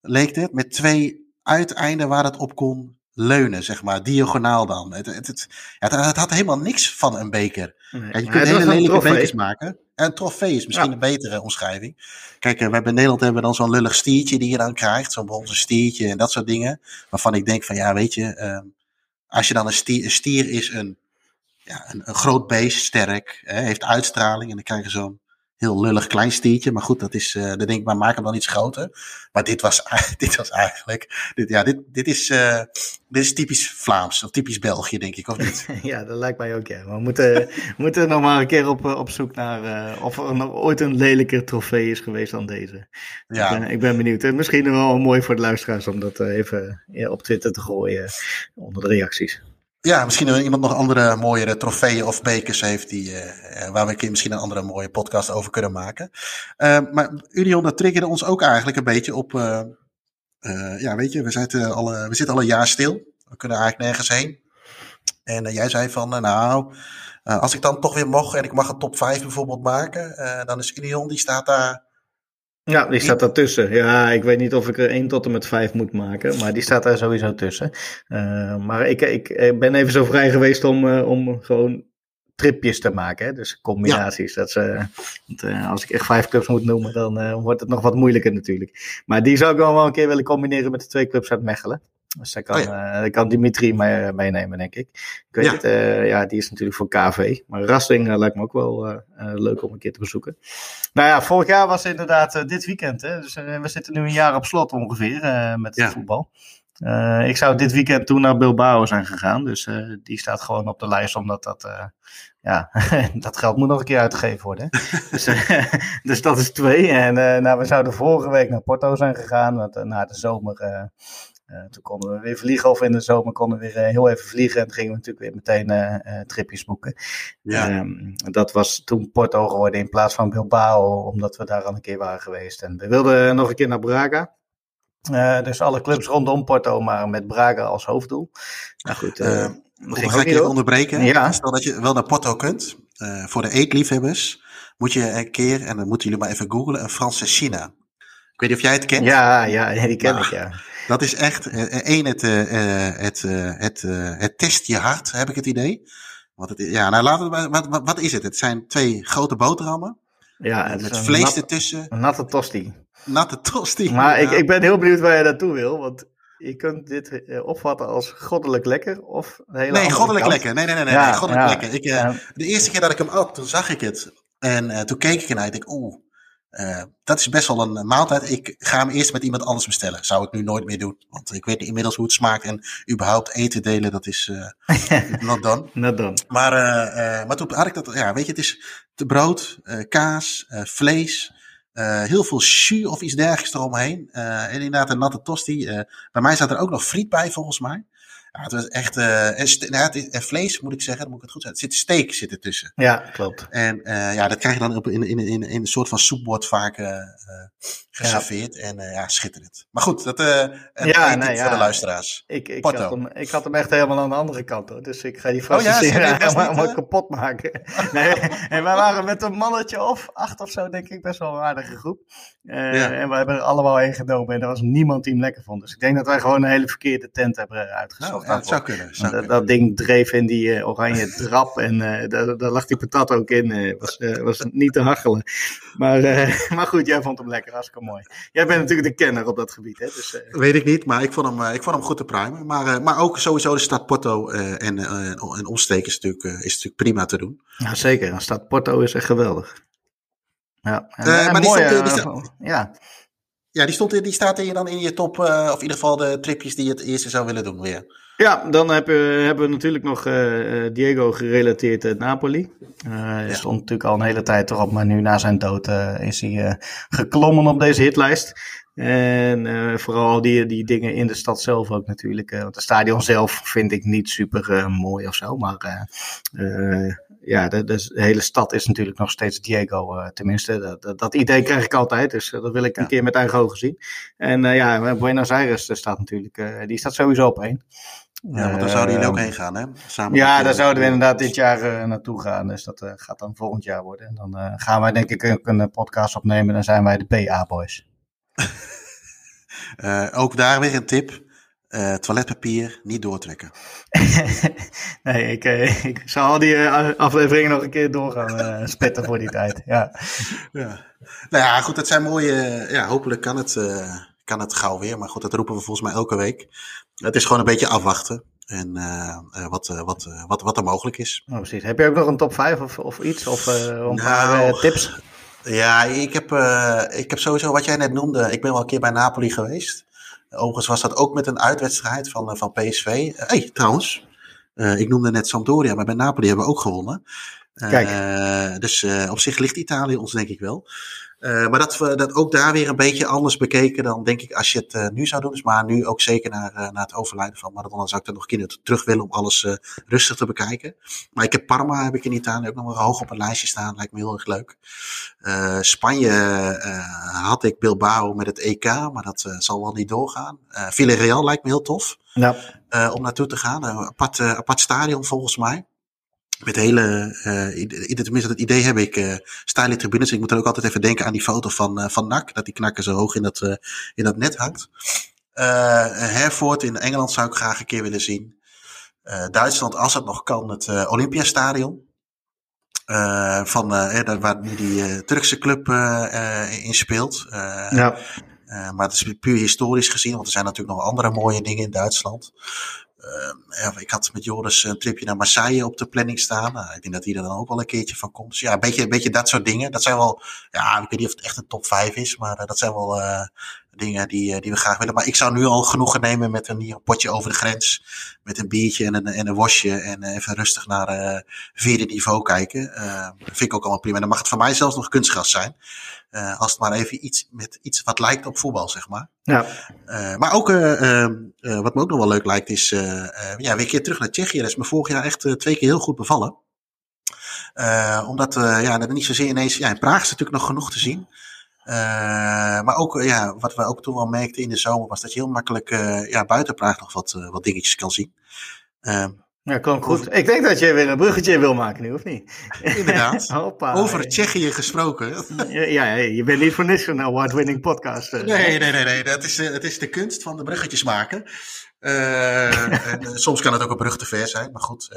[SPEAKER 1] leek het, met twee uiteinden waar het op kon leunen, zeg maar, diagonaal dan. Het, het, het, had helemaal niks van een beker. Je kunt hele lelijke bekers maken. En een trofee is misschien een betere omschrijving. Kijk, we hebben in Nederland hebben we dan zo'n lullig stiertje die je dan krijgt. Zo'n bronzen stiertje en dat soort dingen. Waarvan ik denk van, ja, weet je, uh, als je dan een stier, een stier is een, ja, een, een groot beest, sterk, hè, heeft uitstraling. En dan krijg je zo'n heel lullig klein stiertje. Maar goed, dat is, uh, dan denk ik, maar maak hem dan iets groter. Maar dit was, (laughs) dit was eigenlijk, dit, ja, dit, dit is, uh, dit is typisch Vlaams of typisch België, denk ik, of niet? (laughs)
[SPEAKER 2] ja, dat lijkt mij ook, ja. We moeten, (laughs) moeten nog maar een keer op, op zoek naar uh, of er nog ooit een lelijker trofee is geweest dan deze. Ja. Ik, ben, ik ben benieuwd. En misschien wel mooi voor de luisteraars om dat even ja, op Twitter te gooien onder de reacties.
[SPEAKER 1] Ja, misschien iemand nog andere mooiere trofeeën of bekers heeft die, uh, waar we misschien een andere mooie podcast over kunnen maken. Uh, maar Union, dat triggerde ons ook eigenlijk een beetje op, ja weet je, we zitten, al, we zitten al een jaar stil. We kunnen eigenlijk nergens heen. En jij zei van, nou, als ik dan toch weer mocht en ik mag een top 5 bijvoorbeeld maken, dan is Union, die staat daar
[SPEAKER 2] ja, die staat daartussen. Ja, ik weet niet of ik er 1 tot en met 5 moet maken, maar die staat daar sowieso tussen. Uh, maar ik, ik, ben even zo vrij geweest om, uh, om gewoon tripjes te maken. Hè? Dus combinaties. Ja. Dat ze, uh, als ik echt vijf clubs moet noemen, dan wordt het nog wat moeilijker natuurlijk. Maar die zou ik wel een keer willen combineren met de twee clubs uit Mechelen. Dus daar kan, oh ja. uh, kan Dimitri mee, meenemen, denk ik. Ik weet ja. het, uh, ja, die is natuurlijk voor KV. Maar Rasting uh, lijkt me ook wel leuk om een keer te bezoeken. Nou ja, vorig jaar was inderdaad dit weekend. Hè? Dus we zitten nu een jaar op slot ongeveer met het voetbal. ik zou dit weekend toen naar Bilbao zijn gegaan. Dus die staat gewoon op de lijst, omdat dat, ja, (laughs) dat geld moet nog een keer uitgegeven worden. (laughs) dus, dus dat is twee. En nou, we zouden vorige week naar Porto zijn gegaan. Want na de zomer uh, toen konden we weer vliegen, of in de zomer konden we weer uh, heel even vliegen. En toen gingen we natuurlijk weer meteen uh, tripjes boeken. Ja. Um, dat was toen Porto geworden in plaats van Bilbao, omdat we daar al een keer waren geweest. En we wilden nog een keer naar Braga. dus alle clubs rondom Porto, maar met Braga als hoofddoel.
[SPEAKER 1] Nou goed, uh, ga ik je onderbreken? Ja. Stel dat je wel naar Porto kunt. voor de eetliefhebbers moet je een keer, en dan moeten jullie maar even googlen, een Franse China. Ik weet niet of jij het kent.
[SPEAKER 2] Ja, ja die ken ik, ja.
[SPEAKER 1] Dat is echt, uh, één, het, uh, het, het, het test je hart, heb ik het idee. Want het, ja, nou laten we, wat, wat, wat is het? Het zijn twee grote boterhammen. Ja, het met vlees nat, ertussen.
[SPEAKER 2] Natte tosti.
[SPEAKER 1] Natte tosti.
[SPEAKER 2] Maar ik, ik ben heel benieuwd waar je naartoe wil, want je kunt dit opvatten als goddelijk lekker of een hele
[SPEAKER 1] Nee, goddelijk kant. lekker. Nee, nee, nee, nee, ja, nee goddelijk ja, lekker. Ik. De eerste keer dat ik hem at, toen zag ik het. En toen keek ik ernaar en ik dacht, oeh, uh, dat is best wel een maaltijd. Ik ga hem eerst met iemand anders bestellen. Zou ik nu nooit meer doen. Want ik weet inmiddels hoe het smaakt. En überhaupt eten delen, dat is uh, (laughs) not done.
[SPEAKER 2] not done.
[SPEAKER 1] Maar, uh, maar toen had ik dat, ja, weet je, het is te brood, kaas, vlees. heel veel jus of iets dergelijks eromheen. en inderdaad een natte tosti. bij mij zat er ook nog friet bij, volgens mij. Ja, het was echt. Uh, en, nou, het en vlees, moet ik zeggen, dan moet ik het goed zeggen. Er zit steak zit ertussen.
[SPEAKER 2] Ja, klopt.
[SPEAKER 1] En uh, ja, dat krijg je dan op, in, in, in, in een soort van soepbord vaak uh, geserveerd. Ja. En ja, schitterend. Maar goed, dat ja, nee, ja. voor de luisteraars.
[SPEAKER 2] Ik, ik, had hem, ik had hem echt helemaal aan de andere kant hoor. Dus ik ga die vast oh, ja, helemaal kapot maken. nee, en wij waren met een mannetje of acht of zo, denk ik, best wel een aardige groep. Ja. En we hebben er allemaal een genomen. En er was niemand die hem lekker vond. Dus ik denk dat wij gewoon een hele verkeerde tent hebben uitgezocht.
[SPEAKER 1] Nou, dat zou kunnen. Zou
[SPEAKER 2] dat, dat, ding dreef in die uh, oranje (laughs) drap en daar, daar, lag die patat ook in. Uh, was, was niet te hachelen. Maar, (laughs) maar goed, jij vond hem lekker, hartstikke mooi. Jij bent natuurlijk de kenner op dat gebied. Hè? Dus,
[SPEAKER 1] Weet ik niet, maar ik vond hem, ik vond hem goed te primen. Maar, maar ook sowieso de stad Porto en, en omsteken is natuurlijk, is natuurlijk prima te doen.
[SPEAKER 2] Ja, zeker. De stad Porto is echt geweldig. Ja,
[SPEAKER 1] en, en maar die stond, die stond, ja. Ja, die, stond, die staat hier dan in je top, uh, of in ieder geval de tripjes die je het eerste zou willen doen weer.
[SPEAKER 2] Ja, dan heb, uh, hebben we natuurlijk nog Diego gerelateerd uit Napoli. Hij ja. stond natuurlijk al een hele tijd erop, maar nu na zijn dood is hij geklommen op deze hitlijst. En vooral die, die dingen in de stad zelf ook natuurlijk. want het stadion zelf vind ik niet super mooi of zo, maar ja, de, de, hele stad is natuurlijk nog steeds Diego. tenminste, dat, dat, idee krijg ik altijd. Dus dat wil ik een keer met eigen ogen zien. En ja, Buenos Aires staat natuurlijk, die staat sowieso op één.
[SPEAKER 1] Ja, want daar zouden jullie ook heen gaan, hè?
[SPEAKER 2] Samen ja, daar zouden we inderdaad dit jaar naartoe gaan. Dus dat gaat dan volgend jaar worden. En dan gaan wij denk ik ook een podcast opnemen. Dan zijn wij de PA-boys. (laughs)
[SPEAKER 1] ook daar weer een tip. Uh, toiletpapier niet doortrekken. (laughs)
[SPEAKER 2] nee, ik, uh, ik zal die uh, afleveringen nog een keer doorgaan spetten voor die tijd. Ja. (laughs)
[SPEAKER 1] ja. Nou ja, goed, dat zijn mooie. Ja, hopelijk kan het, kan het gauw weer. Maar goed, dat roepen we volgens mij elke week. Het is gewoon een beetje afwachten. En wat, wat, wat, wat er mogelijk is.
[SPEAKER 2] Oh, precies. Heb je ook nog een top 5 of, of iets? Of een paar nou, tips?
[SPEAKER 1] Ja, ik heb, ik heb sowieso wat jij net noemde. Ik ben wel een keer bij Napoli geweest. Overigens was dat ook met een uitwedstrijd van, eh, van PSV. Hé, eh, hey, trouwens, uh, ik noemde net Sampdoria, maar bij Napoli hebben we ook gewonnen. Kijk. Dus op zich ligt Italië ons denk ik wel. Uh, maar dat we dat ook daar weer een beetje anders bekeken dan denk ik als je het uh, nu zou doen. Dus maar nu ook zeker naar, uh, naar het overlijden van Maradona zou ik er nog een keer terug willen om alles rustig te bekijken. Maar ik heb Parma heb ik in Italië ook nog wel hoog op een lijstje staan. Lijkt me heel erg leuk. Spanje had ik Bilbao met het EK, maar dat zal wel niet doorgaan. Villarreal lijkt me heel tof ja. om naartoe te gaan. apart, apart stadion volgens mij. Met hele, uh, tenminste dat idee heb ik, uh, style tribunes. Ik moet er ook altijd even denken aan die foto van, uh, van NAC. Dat die knakker zo hoog in dat, uh, in dat net hangt. Herford in Engeland zou ik graag een keer willen zien. Duitsland, als het nog kan, het Olympiastadion. Van, waar nu die Turkse club in speelt. ja. maar het is puur historisch gezien, want er zijn natuurlijk nog andere mooie dingen in Duitsland. Uh, ik had met Joris een tripje naar Marseille op de planning staan. Uh, ik denk dat hij er dan ook wel een keertje van komt. Dus ja, een beetje, een beetje dat soort dingen. Dat zijn wel, ja, ik weet niet of het echt een top 5 is, maar uh, dat zijn wel dingen die, die we graag willen. Maar ik zou nu al genoegen nemen met een, een potje over de grens. Met een biertje en een, en een wasje. En even rustig naar vierde niveau kijken. vind ik ook allemaal prima. En dan mag het voor mij zelfs nog kunstgras zijn. Uh, als het maar even iets met iets wat lijkt op voetbal, zeg maar. Ja. Uh, maar ook, uh, wat me ook nog wel leuk lijkt, is ja, weer een keer terug naar Tsjechië. Dat is me vorig jaar echt twee keer heel goed bevallen. omdat, ja, dat niet zozeer ineens, ja, in Praag is natuurlijk nog genoeg te zien. Maar ook, ja, wat we ook toen wel merkten in de zomer, was dat je heel makkelijk ja, buiten Praag nog wat, wat dingetjes kan zien.
[SPEAKER 2] Ja, komt goed. Ik denk dat je weer een bruggetje wil maken nu, of niet? (laughs)
[SPEAKER 1] Inderdaad. Over Tsjechië gesproken.
[SPEAKER 2] ja, ja, je bent niet voor niks een award-winning podcast.
[SPEAKER 1] Eh. Nee, nee, nee. nee. Dat is, uh, het is de kunst van de bruggetjes maken. Uh, (laughs) en, soms kan het ook een brug te ver zijn, maar goed.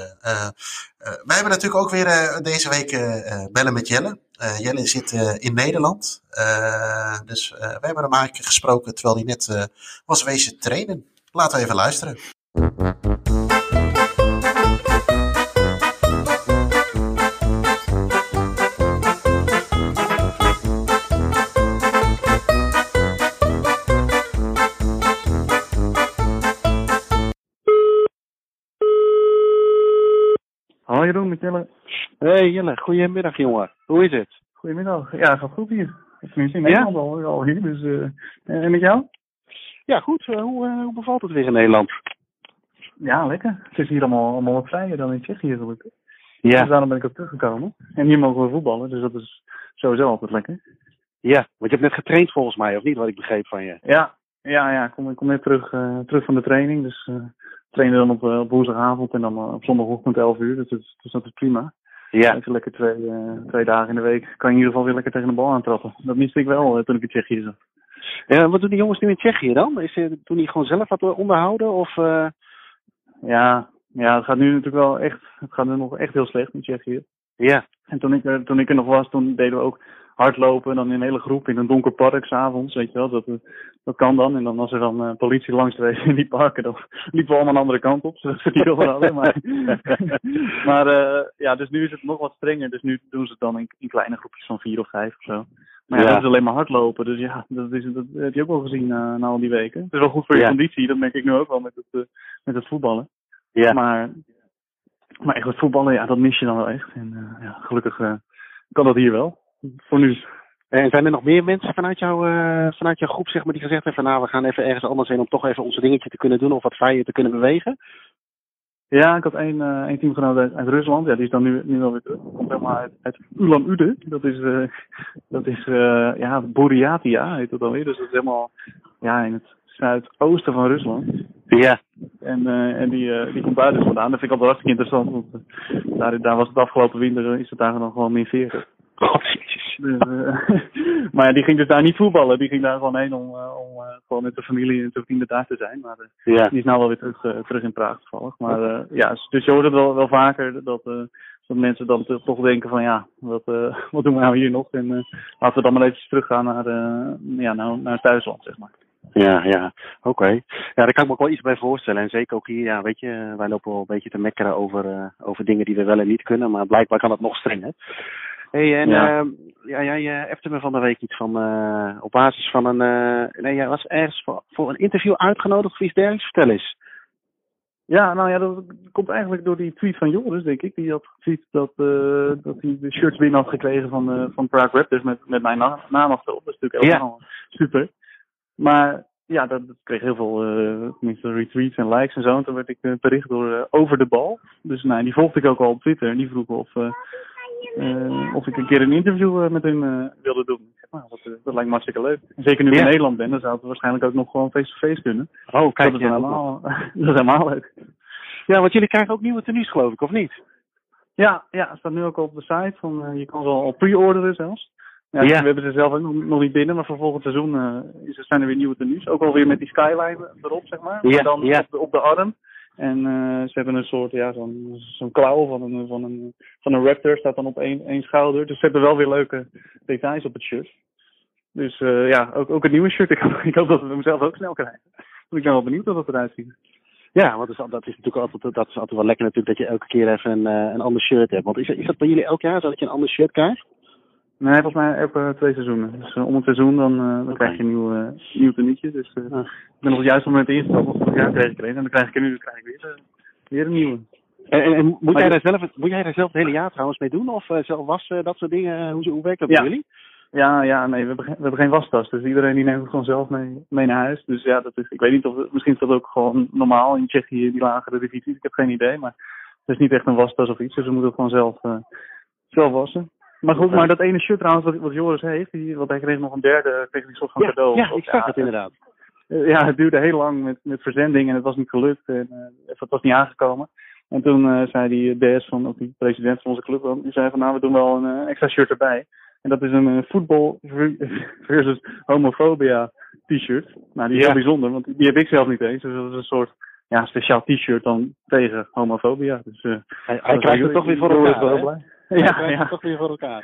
[SPEAKER 1] wij hebben natuurlijk ook weer deze week bellen met Jelle. Jelle zit in Nederland. dus wij hebben hem eigenlijk gesproken terwijl hij net was wezen trainen. Laten we even luisteren.
[SPEAKER 5] Jeroen, met Jelle.
[SPEAKER 6] Hey Jelle, goedemiddag jongen. Hoe is het?
[SPEAKER 5] Goedemiddag. Ja, gaat goed hier. Tenminste in Nederland al, al hier. Dus, uh, en met jou?
[SPEAKER 6] Ja, goed. Uh, hoe, uh, hoe bevalt het weer in Nederland?
[SPEAKER 5] Ja, lekker. Het is hier allemaal, allemaal wat vrijer dan in Tsjechië gelukkig. Ja. Dus daarom ben ik ook teruggekomen. En hier mogen we voetballen, dus dat is sowieso altijd lekker.
[SPEAKER 6] Ja, want je hebt net getraind volgens mij, of niet, wat ik begreep van je?
[SPEAKER 5] Ja, ja, ja. Ik kom, ik kom net terug, terug van de training, dus trainen dan op, uh, op woensdagavond en dan uh, op zondagochtend 11 uur. Dus, dus, dus dat is prima. Ja. Even lekker twee, uh, twee dagen in de week kan je in ieder geval weer lekker tegen de bal aantrappen. Dat miste ik wel toen ik in Tsjechië zat.
[SPEAKER 6] Ja, wat doen die jongens nu in Tsjechië dan? Is toen die gewoon zelf wat onderhouden? Of,
[SPEAKER 5] Ja, ja, het gaat nu natuurlijk wel echt, het gaat nu nog echt heel slecht in Tsjechië.
[SPEAKER 6] Ja.
[SPEAKER 5] En toen ik, toen ik er nog was, toen deden we ook hardlopen. Dan in een hele groep in een donker park s'avonds, weet je wel. Dat, dat kan dan. En dan als er dan uh, politie langs geweest in die parken, dan (laughs) liepen we allemaal een andere kant op. Zodat ze die hadden. Maar, (laughs) maar uh, ja, dus nu is het nog wat strenger. Dus nu doen ze het dan in, in kleine groepjes van vier of vijf of zo. Maar ja, dat is alleen maar hardlopen. Dus ja, dat, is, dat, heb je ook wel gezien uh, na al die weken. Het is wel goed voor je ja. conditie. Dat merk ik nu ook wel met het, met het voetballen. Ja. Maar, maar echt het voetballen, ja, dat mis je dan wel echt. En ja, gelukkig kan dat hier wel voor nu.
[SPEAKER 6] En zijn er nog meer mensen vanuit, jou, uh, vanuit jouw groep zeg maar, die gezegd hebben van nou we gaan even ergens anders heen om toch even onze dingetje te kunnen doen of wat vrijer te kunnen bewegen?
[SPEAKER 5] Ja, ik had één, uh, één teamgenoot uit, uit, Rusland. Ja, die is dan nu, nu alweer terug. Komt helemaal uit, uit Ulan-Ude. Dat is, uh, dat is ja, Buryatia heet dat alweer. Dus dat is helemaal ja, in het zuidoosten van Rusland.
[SPEAKER 6] Ja.
[SPEAKER 5] En, en die, die komt daar dus vandaan. Dat vind ik altijd hartstikke interessant. Want daar, daar was het afgelopen winter, is het daar dan gewoon meer 40.
[SPEAKER 6] God, jezus.
[SPEAKER 5] Dus, (laughs) maar ja, die ging dus daar niet voetballen. Die ging daar gewoon heen om, om gewoon met de familie en zijn vrienden daar te zijn. Maar
[SPEAKER 6] ja.
[SPEAKER 5] die is nou wel weer terug, terug in Praag toevallig. Maar ja, dus je hoort het wel, wel vaker dat, dat mensen dan toch denken van ja, wat, (laughs) wat doen we nou hier nog? En laten we dan maar even teruggaan naar, ja, naar, naar thuisland, zeg maar.
[SPEAKER 6] Ja, ja, oké. Okay. Ja, daar kan ik me ook wel iets bij voorstellen. En zeker ook hier, ja, weet je, wij lopen wel een beetje te mekkeren over, uh, over dingen die we wel en niet kunnen. Maar blijkbaar kan het nog strenger. Hey, en ja. Uh, ja, jij uh, appte me van de week iets van, uh, op basis van een, uh, nee, jij was ergens voor, voor een interview uitgenodigd voor iets dergelijks. Vertel eens.
[SPEAKER 5] Ja, nou ja, dat komt eigenlijk door die tweet van Joris, denk ik. Die had getweet dat, uh, dat hij de shirts binnen had gekregen van, uh, van Prague Raptors met, met mijn na naam achterop. Dat is natuurlijk helemaal ja. super. Maar ja, dat, dat kreeg heel veel uh, tenminste retweets en likes en zo. En toen werd ik bericht door Over de Bal. Dus nou, die volgde ik ook al op Twitter. En die vroeg of, of ik een keer een interview met hun wilde doen. Ik zeg, nou, dat, dat lijkt me hartstikke leuk. En zeker nu ik ja. in Nederland ben, dan zou het waarschijnlijk ook nog gewoon face-to-face kunnen.
[SPEAKER 6] Oh, kijk,
[SPEAKER 5] dat is, helemaal, (laughs) dat is helemaal leuk.
[SPEAKER 6] Ja, want jullie krijgen ook nieuwe tenues, geloof ik, of niet?
[SPEAKER 5] Ja, ja, het staat nu ook op de site. Van, je kan ze al pre-orderen zelfs. Ja,
[SPEAKER 6] Ja.
[SPEAKER 5] We hebben ze zelf ook nog, nog niet binnen, maar voor volgend seizoen uh, zijn er weer nieuwe tenues. Ook alweer met die skyline erop, zeg maar.
[SPEAKER 6] Ja,
[SPEAKER 5] maar dan
[SPEAKER 6] ja.
[SPEAKER 5] op, de, op de arm. En uh, ze hebben een soort, ja, zo'n zo'n klauw van een, van, een, van een raptor, staat dan op één, één schouder. Dus ze hebben wel weer leuke details op het shirt. Dus uh, ja, ook, ook het nieuwe shirt. Ik, (laughs) ik hoop dat we hem zelf ook snel krijgen. Want ik ben wel benieuwd hoe dat eruit ziet.
[SPEAKER 6] Ja, want dat is, dat is natuurlijk altijd, dat is altijd wel lekker natuurlijk dat je elke keer even een, uh, een ander shirt hebt. Want is, is dat bij jullie elk jaar zo dat je een ander shirt krijgt?
[SPEAKER 5] Nee, volgens mij elke twee seizoenen. Dus uh, om het seizoen dan, uh, dan krijg je een nieuw, uh, nieuw tenietje. Dus
[SPEAKER 6] Ah.
[SPEAKER 5] ik ben op het juiste moment ingestapt. Vorig jaar kreeg ik er een. En dan krijg ik er nu dan krijg ik weer, weer een nieuwe.
[SPEAKER 6] En, en, en moet, jij daar zelf, moet jij daar zelf het hele jaar trouwens mee doen? Of zelf wassen, dat soort dingen? Hoe, hoe werkt dat
[SPEAKER 5] Ja.
[SPEAKER 6] bij jullie?
[SPEAKER 5] Ja, ja, nee, we hebben, geen- we hebben geen wastas. Dus iedereen die neemt het gewoon zelf mee, mee naar huis. Dus ja, dat is, ik weet niet of, misschien is dat ook gewoon normaal in Tsjechië, die lagere divisies. Ik heb geen idee, maar het is niet echt een wastas of iets. Dus we moeten het gewoon zelf, uh, zelf wassen. Maar goed,
[SPEAKER 6] Oké.
[SPEAKER 5] maar dat ene shirt trouwens, wat, wat Joris heeft, die, want hij kreeg nog een derde, kreeg die soort van
[SPEAKER 6] Ja,
[SPEAKER 5] cadeau.
[SPEAKER 6] ja, ik zag het inderdaad.
[SPEAKER 5] Eh, ja, het duurde heel lang met, met verzending en het was niet gelukt. En, eh, het was niet aangekomen. En toen eh, zei die DS van, of die president van onze club, die zei van nou, we doen wel een eh, extra shirt erbij. En dat is een eh, voetbal (laughs) versus homophobia t-shirt. Nou, die is
[SPEAKER 6] Ja.
[SPEAKER 5] heel bijzonder, want die heb ik zelf niet eens. Dus dat is een soort ja, speciaal t-shirt dan tegen homofobia. Dus, eh,
[SPEAKER 6] Hij, hij krijgt het toch weer voor elkaar,
[SPEAKER 5] wel
[SPEAKER 6] hè?
[SPEAKER 5] blij. Ja, ja.
[SPEAKER 6] toch weer voor elkaar.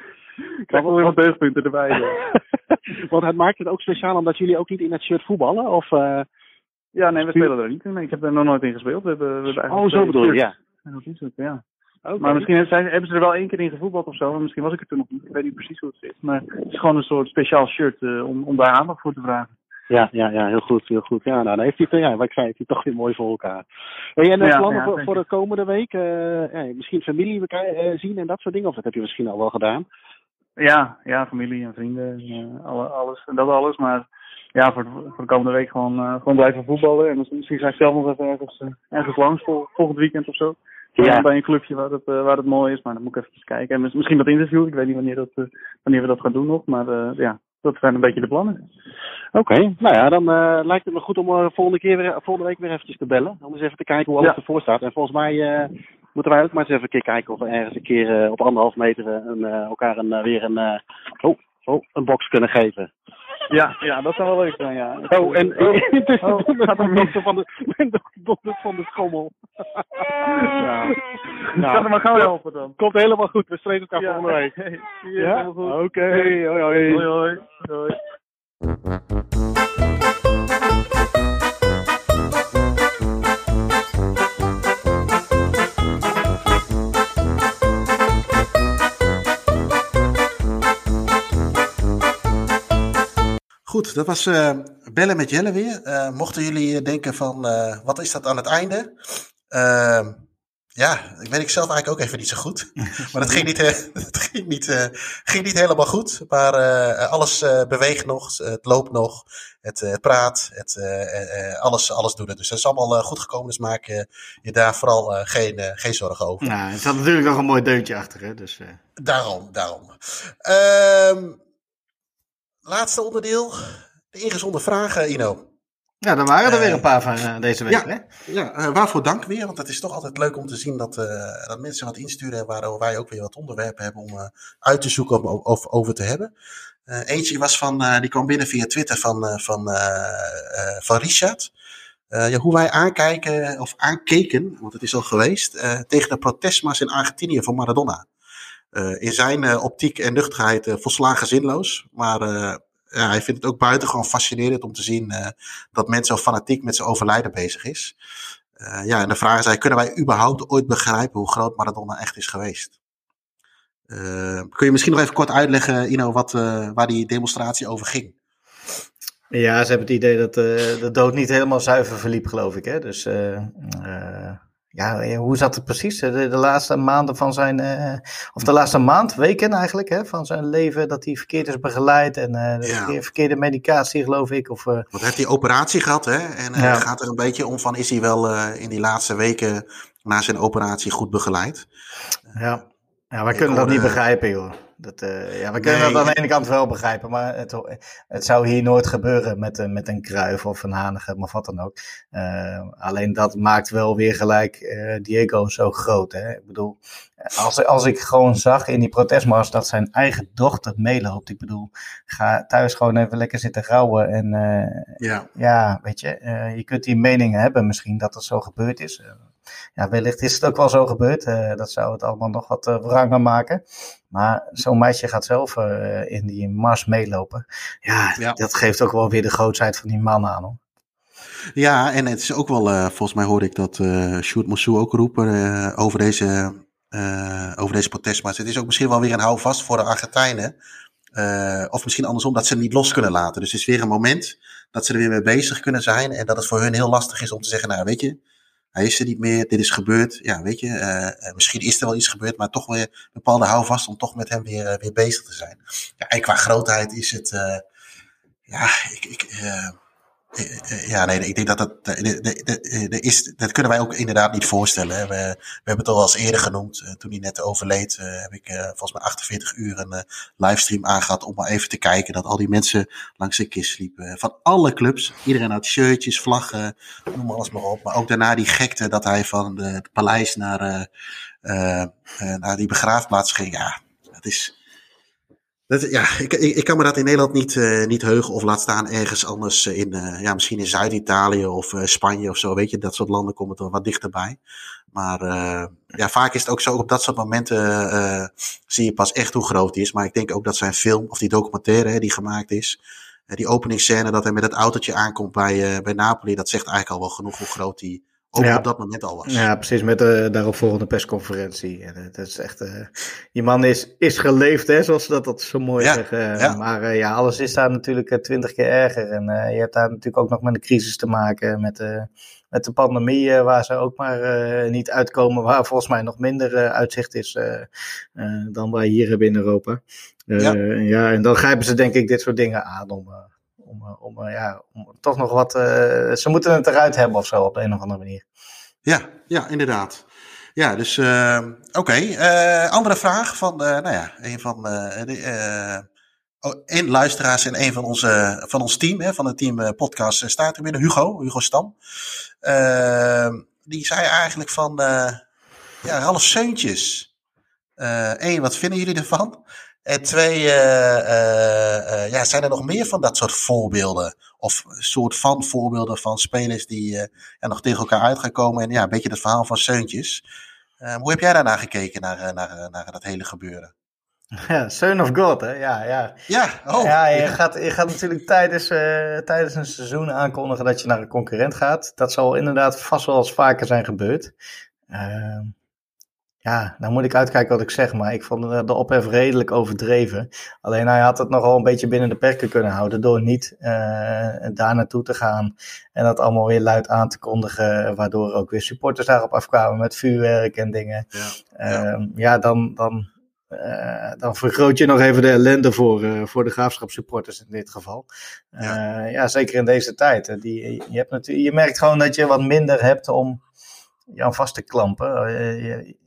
[SPEAKER 5] Ik krijg wel weer wat deugdpunten erbij. (laughs)
[SPEAKER 6] Want het maakt het ook speciaal omdat jullie ook niet in het shirt voetballen? Of, uh...
[SPEAKER 5] Ja, nee, we spelen er niet in. Ik heb er nog nooit in gespeeld. We hebben, we hebben
[SPEAKER 6] Oh, zo bedoel je, ja.
[SPEAKER 5] Ja, dat is het, ja.
[SPEAKER 6] Oké.
[SPEAKER 5] Maar misschien hebben ze er wel één keer in gevoetbald of zo. Maar misschien was ik er toen nog niet. Ik weet niet precies hoe het zit. Maar het is gewoon een soort speciaal shirt eh, om, om daar aandacht voor te vragen.
[SPEAKER 6] Ja, ja, ja, heel goed, heel goed. Ja, nou, dan heeft hij het, ja, wat ik zei, heeft hij toch weer mooi voor elkaar. Hey, en uh,
[SPEAKER 5] Ja,
[SPEAKER 6] plannen
[SPEAKER 5] ja,
[SPEAKER 6] voor, voor de komende week? Uh, ja, misschien familie elkaar uh, zien en dat soort dingen? Of dat heb je misschien al wel gedaan?
[SPEAKER 5] Ja, ja, familie en vrienden. en, alle, alles en dat alles. Maar ja, voor de, voor de komende week gewoon, gewoon blijven voetballen. En misschien ga ik zelf nog even ergens, ergens langs vol, volgend weekend of zo.
[SPEAKER 6] Ja.
[SPEAKER 5] Bij een clubje waar het, waar het mooi is. Maar dan moet ik even kijken. En misschien wat interview. Ik weet niet wanneer, dat, wanneer we dat gaan doen nog. Maar uh, ja, dat zijn een beetje de plannen.
[SPEAKER 6] Oké, okay. nou ja, dan uh, lijkt het me goed om uh, volgende, keer weer, volgende week weer eventjes te bellen. Om eens even te kijken hoe alles
[SPEAKER 5] Ja.
[SPEAKER 6] ervoor staat. En volgens mij uh, moeten wij ook maar eens even een keer kijken of we ergens een keer op anderhalf meter een, elkaar een, weer een, oh, oh, een box kunnen geven.
[SPEAKER 5] Ja, ja, dat zou wel leuk zijn, ja.
[SPEAKER 6] Oh, en
[SPEAKER 5] oh, (laughs)
[SPEAKER 6] intussen
[SPEAKER 5] oh,
[SPEAKER 6] oh,
[SPEAKER 5] gaat
[SPEAKER 6] dokter van de, dokter van de schommel. (laughs)
[SPEAKER 5] Ja.
[SPEAKER 6] Nou,
[SPEAKER 5] Kan er maar gauw helpen dan.
[SPEAKER 6] Komt helemaal goed, we spreken elkaar
[SPEAKER 5] Ja.
[SPEAKER 6] volgende week. (laughs)
[SPEAKER 5] Hey,
[SPEAKER 6] Ja? Oké, hoi hoi.
[SPEAKER 5] Hoi, hoi. hoi.
[SPEAKER 1] Goed, dat was uh, bellen met Jelle weer. Uh, mochten jullie denken van, uh, wat is dat aan het einde? Ja, ik weet ik zelf eigenlijk ook even niet zo goed. (laughs) Maar dat ging niet, (laughs) dat ging niet, ging niet helemaal goed. Maar alles beweegt nog, het loopt nog, het praat, het, alles, alles doet het. Dus dat is allemaal goed gekomen, dus maak je, je daar vooral geen, geen zorgen over.
[SPEAKER 2] Nou, het had natuurlijk nog een mooi deuntje achter, hè? Dus,
[SPEAKER 1] Daarom, daarom. Ehm, laatste onderdeel, de ingezonde vragen, Ino.
[SPEAKER 2] Ja, dan waren er weer een paar van uh, deze week.
[SPEAKER 1] Ja,
[SPEAKER 2] hè?
[SPEAKER 1] ja uh, waarvoor dank weer. Want het is toch altijd leuk om te zien dat, uh, dat mensen wat insturen. Waarover wij ook weer wat onderwerpen hebben om uit te zoeken of, of over te hebben. eentje was van, die kwam binnen via Twitter van, van, van Richard. Ja, hoe wij aankijken, of aankeken, want het is al geweest, tegen de protestmars in Argentinië van Maradona. In zijn optiek en nuchterheid volslagen zinloos. Maar ja, hij vindt het ook buitengewoon fascinerend om te zien dat men zo fanatiek met zijn overlijden bezig is. Ja, en de vraag is, kunnen wij überhaupt ooit begrijpen hoe groot Maradona echt is geweest? Kun je misschien nog even kort uitleggen, Ino, wat, waar die demonstratie over ging?
[SPEAKER 2] Ja, ze hebben het idee dat de dood niet helemaal zuiver verliep, geloof ik. Hè? Dus ja, eh, hoe zat het precies? De, de laatste maanden van zijn, uh, of de laatste maand, weken eigenlijk, hè, van zijn leven, dat hij verkeerd is begeleid en uh, ja. verkeerde medicatie, geloof ik. Of, uh...
[SPEAKER 1] Want heeft hij operatie gehad, hè? En ja. gaat er een beetje om van, is hij wel in die laatste weken na zijn operatie goed begeleid?
[SPEAKER 2] Ja, ja wij kunnen dat niet begrijpen, joh. Dat, uh, ja, we kunnen nee, dat aan de ene kant wel begrijpen, maar het, het zou hier nooit gebeuren met, met een Kruif of een Hanegem of wat dan ook. Uh, alleen dat maakt wel weer gelijk uh, Diego zo groot. Hè? Ik bedoel, als, als ik gewoon zag in die protestmars dat zijn eigen dochter meeloopt. Ik bedoel, ga thuis gewoon even lekker zitten rouwen. En ja. ja, weet je, je kunt die meningen hebben misschien dat het zo gebeurd is ja, wellicht is het ook wel zo gebeurd. Uh, dat zou het allemaal nog wat uh, maken. Maar zo'n meisje gaat zelf uh, in die mars meelopen. Ja, ja, dat geeft ook wel weer de grootheid van die man aan. Hoor.
[SPEAKER 1] Ja, en het is ook wel, volgens mij hoorde ik dat uh, Sjoerd Moussou ook roepen over deze, over deze protestmars. Het is ook misschien wel weer een houvast voor de Argentijnen. of misschien andersom, dat ze het niet los kunnen laten. Dus het is weer een moment dat ze er weer mee bezig kunnen zijn. En dat het voor hun heel lastig is om te zeggen, nou weet je, hij is er niet meer, dit is gebeurd. Ja, weet je, uh, misschien is er wel iets gebeurd, maar toch weer een bepaalde houvast om toch met hem weer, uh, weer bezig te zijn. Ja, en qua grootheid is het, ja, ik, ik, ja, nee, ik denk dat dat, de, de, is, dat kunnen wij ook inderdaad niet voorstellen. We, we hebben het al eens eerder genoemd. toen hij net overleed, heb ik volgens mij 48 uur een livestream aangehad om maar even te kijken dat al die mensen langs de kist liepen. Van alle clubs. Iedereen had shirtjes, vlaggen, noem alles maar op. Maar ook daarna die gekte dat hij van het paleis naar, naar die begraafplaats ging. Ja, het is ja, ik, ik, kan me dat in Nederland niet, uh, niet heugen of laat staan ergens anders in, uh, ja, misschien in Zuid-Italië of uh, Spanje of zo, weet je, dat soort landen komen er wat dichterbij. Maar ja, vaak is het ook zo, op dat soort momenten zie je pas echt hoe groot hij is. Maar ik denk ook dat zijn film, of die documentaire hè, die gemaakt is, die openingsscène dat hij met het autootje aankomt bij, bij Napoli, dat zegt eigenlijk al wel genoeg hoe groot hij ook ja. op dat moment al was.
[SPEAKER 2] Ja, precies, met de daaropvolgende persconferentie. En het is echt, uh, die man is, is geleefd, hè, zoals ze dat, dat zo mooi ja, zeggen. Ja. Maar uh, ja, alles is daar natuurlijk twintig keer erger. En je hebt daar natuurlijk ook nog met een crisis te maken, met, met de pandemie, waar ze ook maar niet uitkomen, waar volgens mij nog minder uitzicht is dan wij hier hebben in Europa. ja, en dan grijpen ze denk ik dit soort dingen aan om om, eh, om, eh, ja, om toch nog wat. Eh, ze moeten het eruit hebben of zo op de een of andere manier.
[SPEAKER 1] Ja, ja inderdaad. Ja, dus uh, oké. Uh, andere vraag van, uh, nou ja, een van de, oh, luisteraars en een van, onze, van ons team, hè, van het team podcast staat er binnen, Hugo, Hugo Stam. Die zei eigenlijk van, ja, half Seuntjes. Eén, wat vinden jullie ervan? En twee, uh, uh, ja, zijn er nog meer van dat soort voorbeelden? Of soort van voorbeelden van spelers die ja, nog tegen elkaar uit gaan komen. En ja, een beetje het verhaal van Seuntjes. hoe heb jij daarna gekeken, naar, naar, naar dat hele gebeuren? (laughs)
[SPEAKER 2] Ja, Son of God, hè? Ja, ja.
[SPEAKER 1] Ja, oh,
[SPEAKER 2] ja, je, Gaat, je gaat natuurlijk tijdens, tijdens een seizoen aankondigen dat je naar een concurrent gaat. Dat zal inderdaad vast wel eens vaker zijn gebeurd. Ehm, ja, nou moet ik uitkijken wat ik zeg, maar ik vond de ophef redelijk overdreven. Alleen hij had het nogal een beetje binnen de perken kunnen houden door niet uh, daar naartoe te gaan en dat allemaal weer luid aan te kondigen, waardoor ook weer supporters daarop afkwamen met vuurwerk en dingen. Ja, ja. Ja dan, dan, uh, dan vergroot je nog even de ellende voor, uh, voor de graafschapssupporters in dit geval. Ja, ja zeker in deze tijd. Die, je, hebt natuurlijk, je merkt gewoon dat je wat minder hebt om je aan vast te klampen. Je,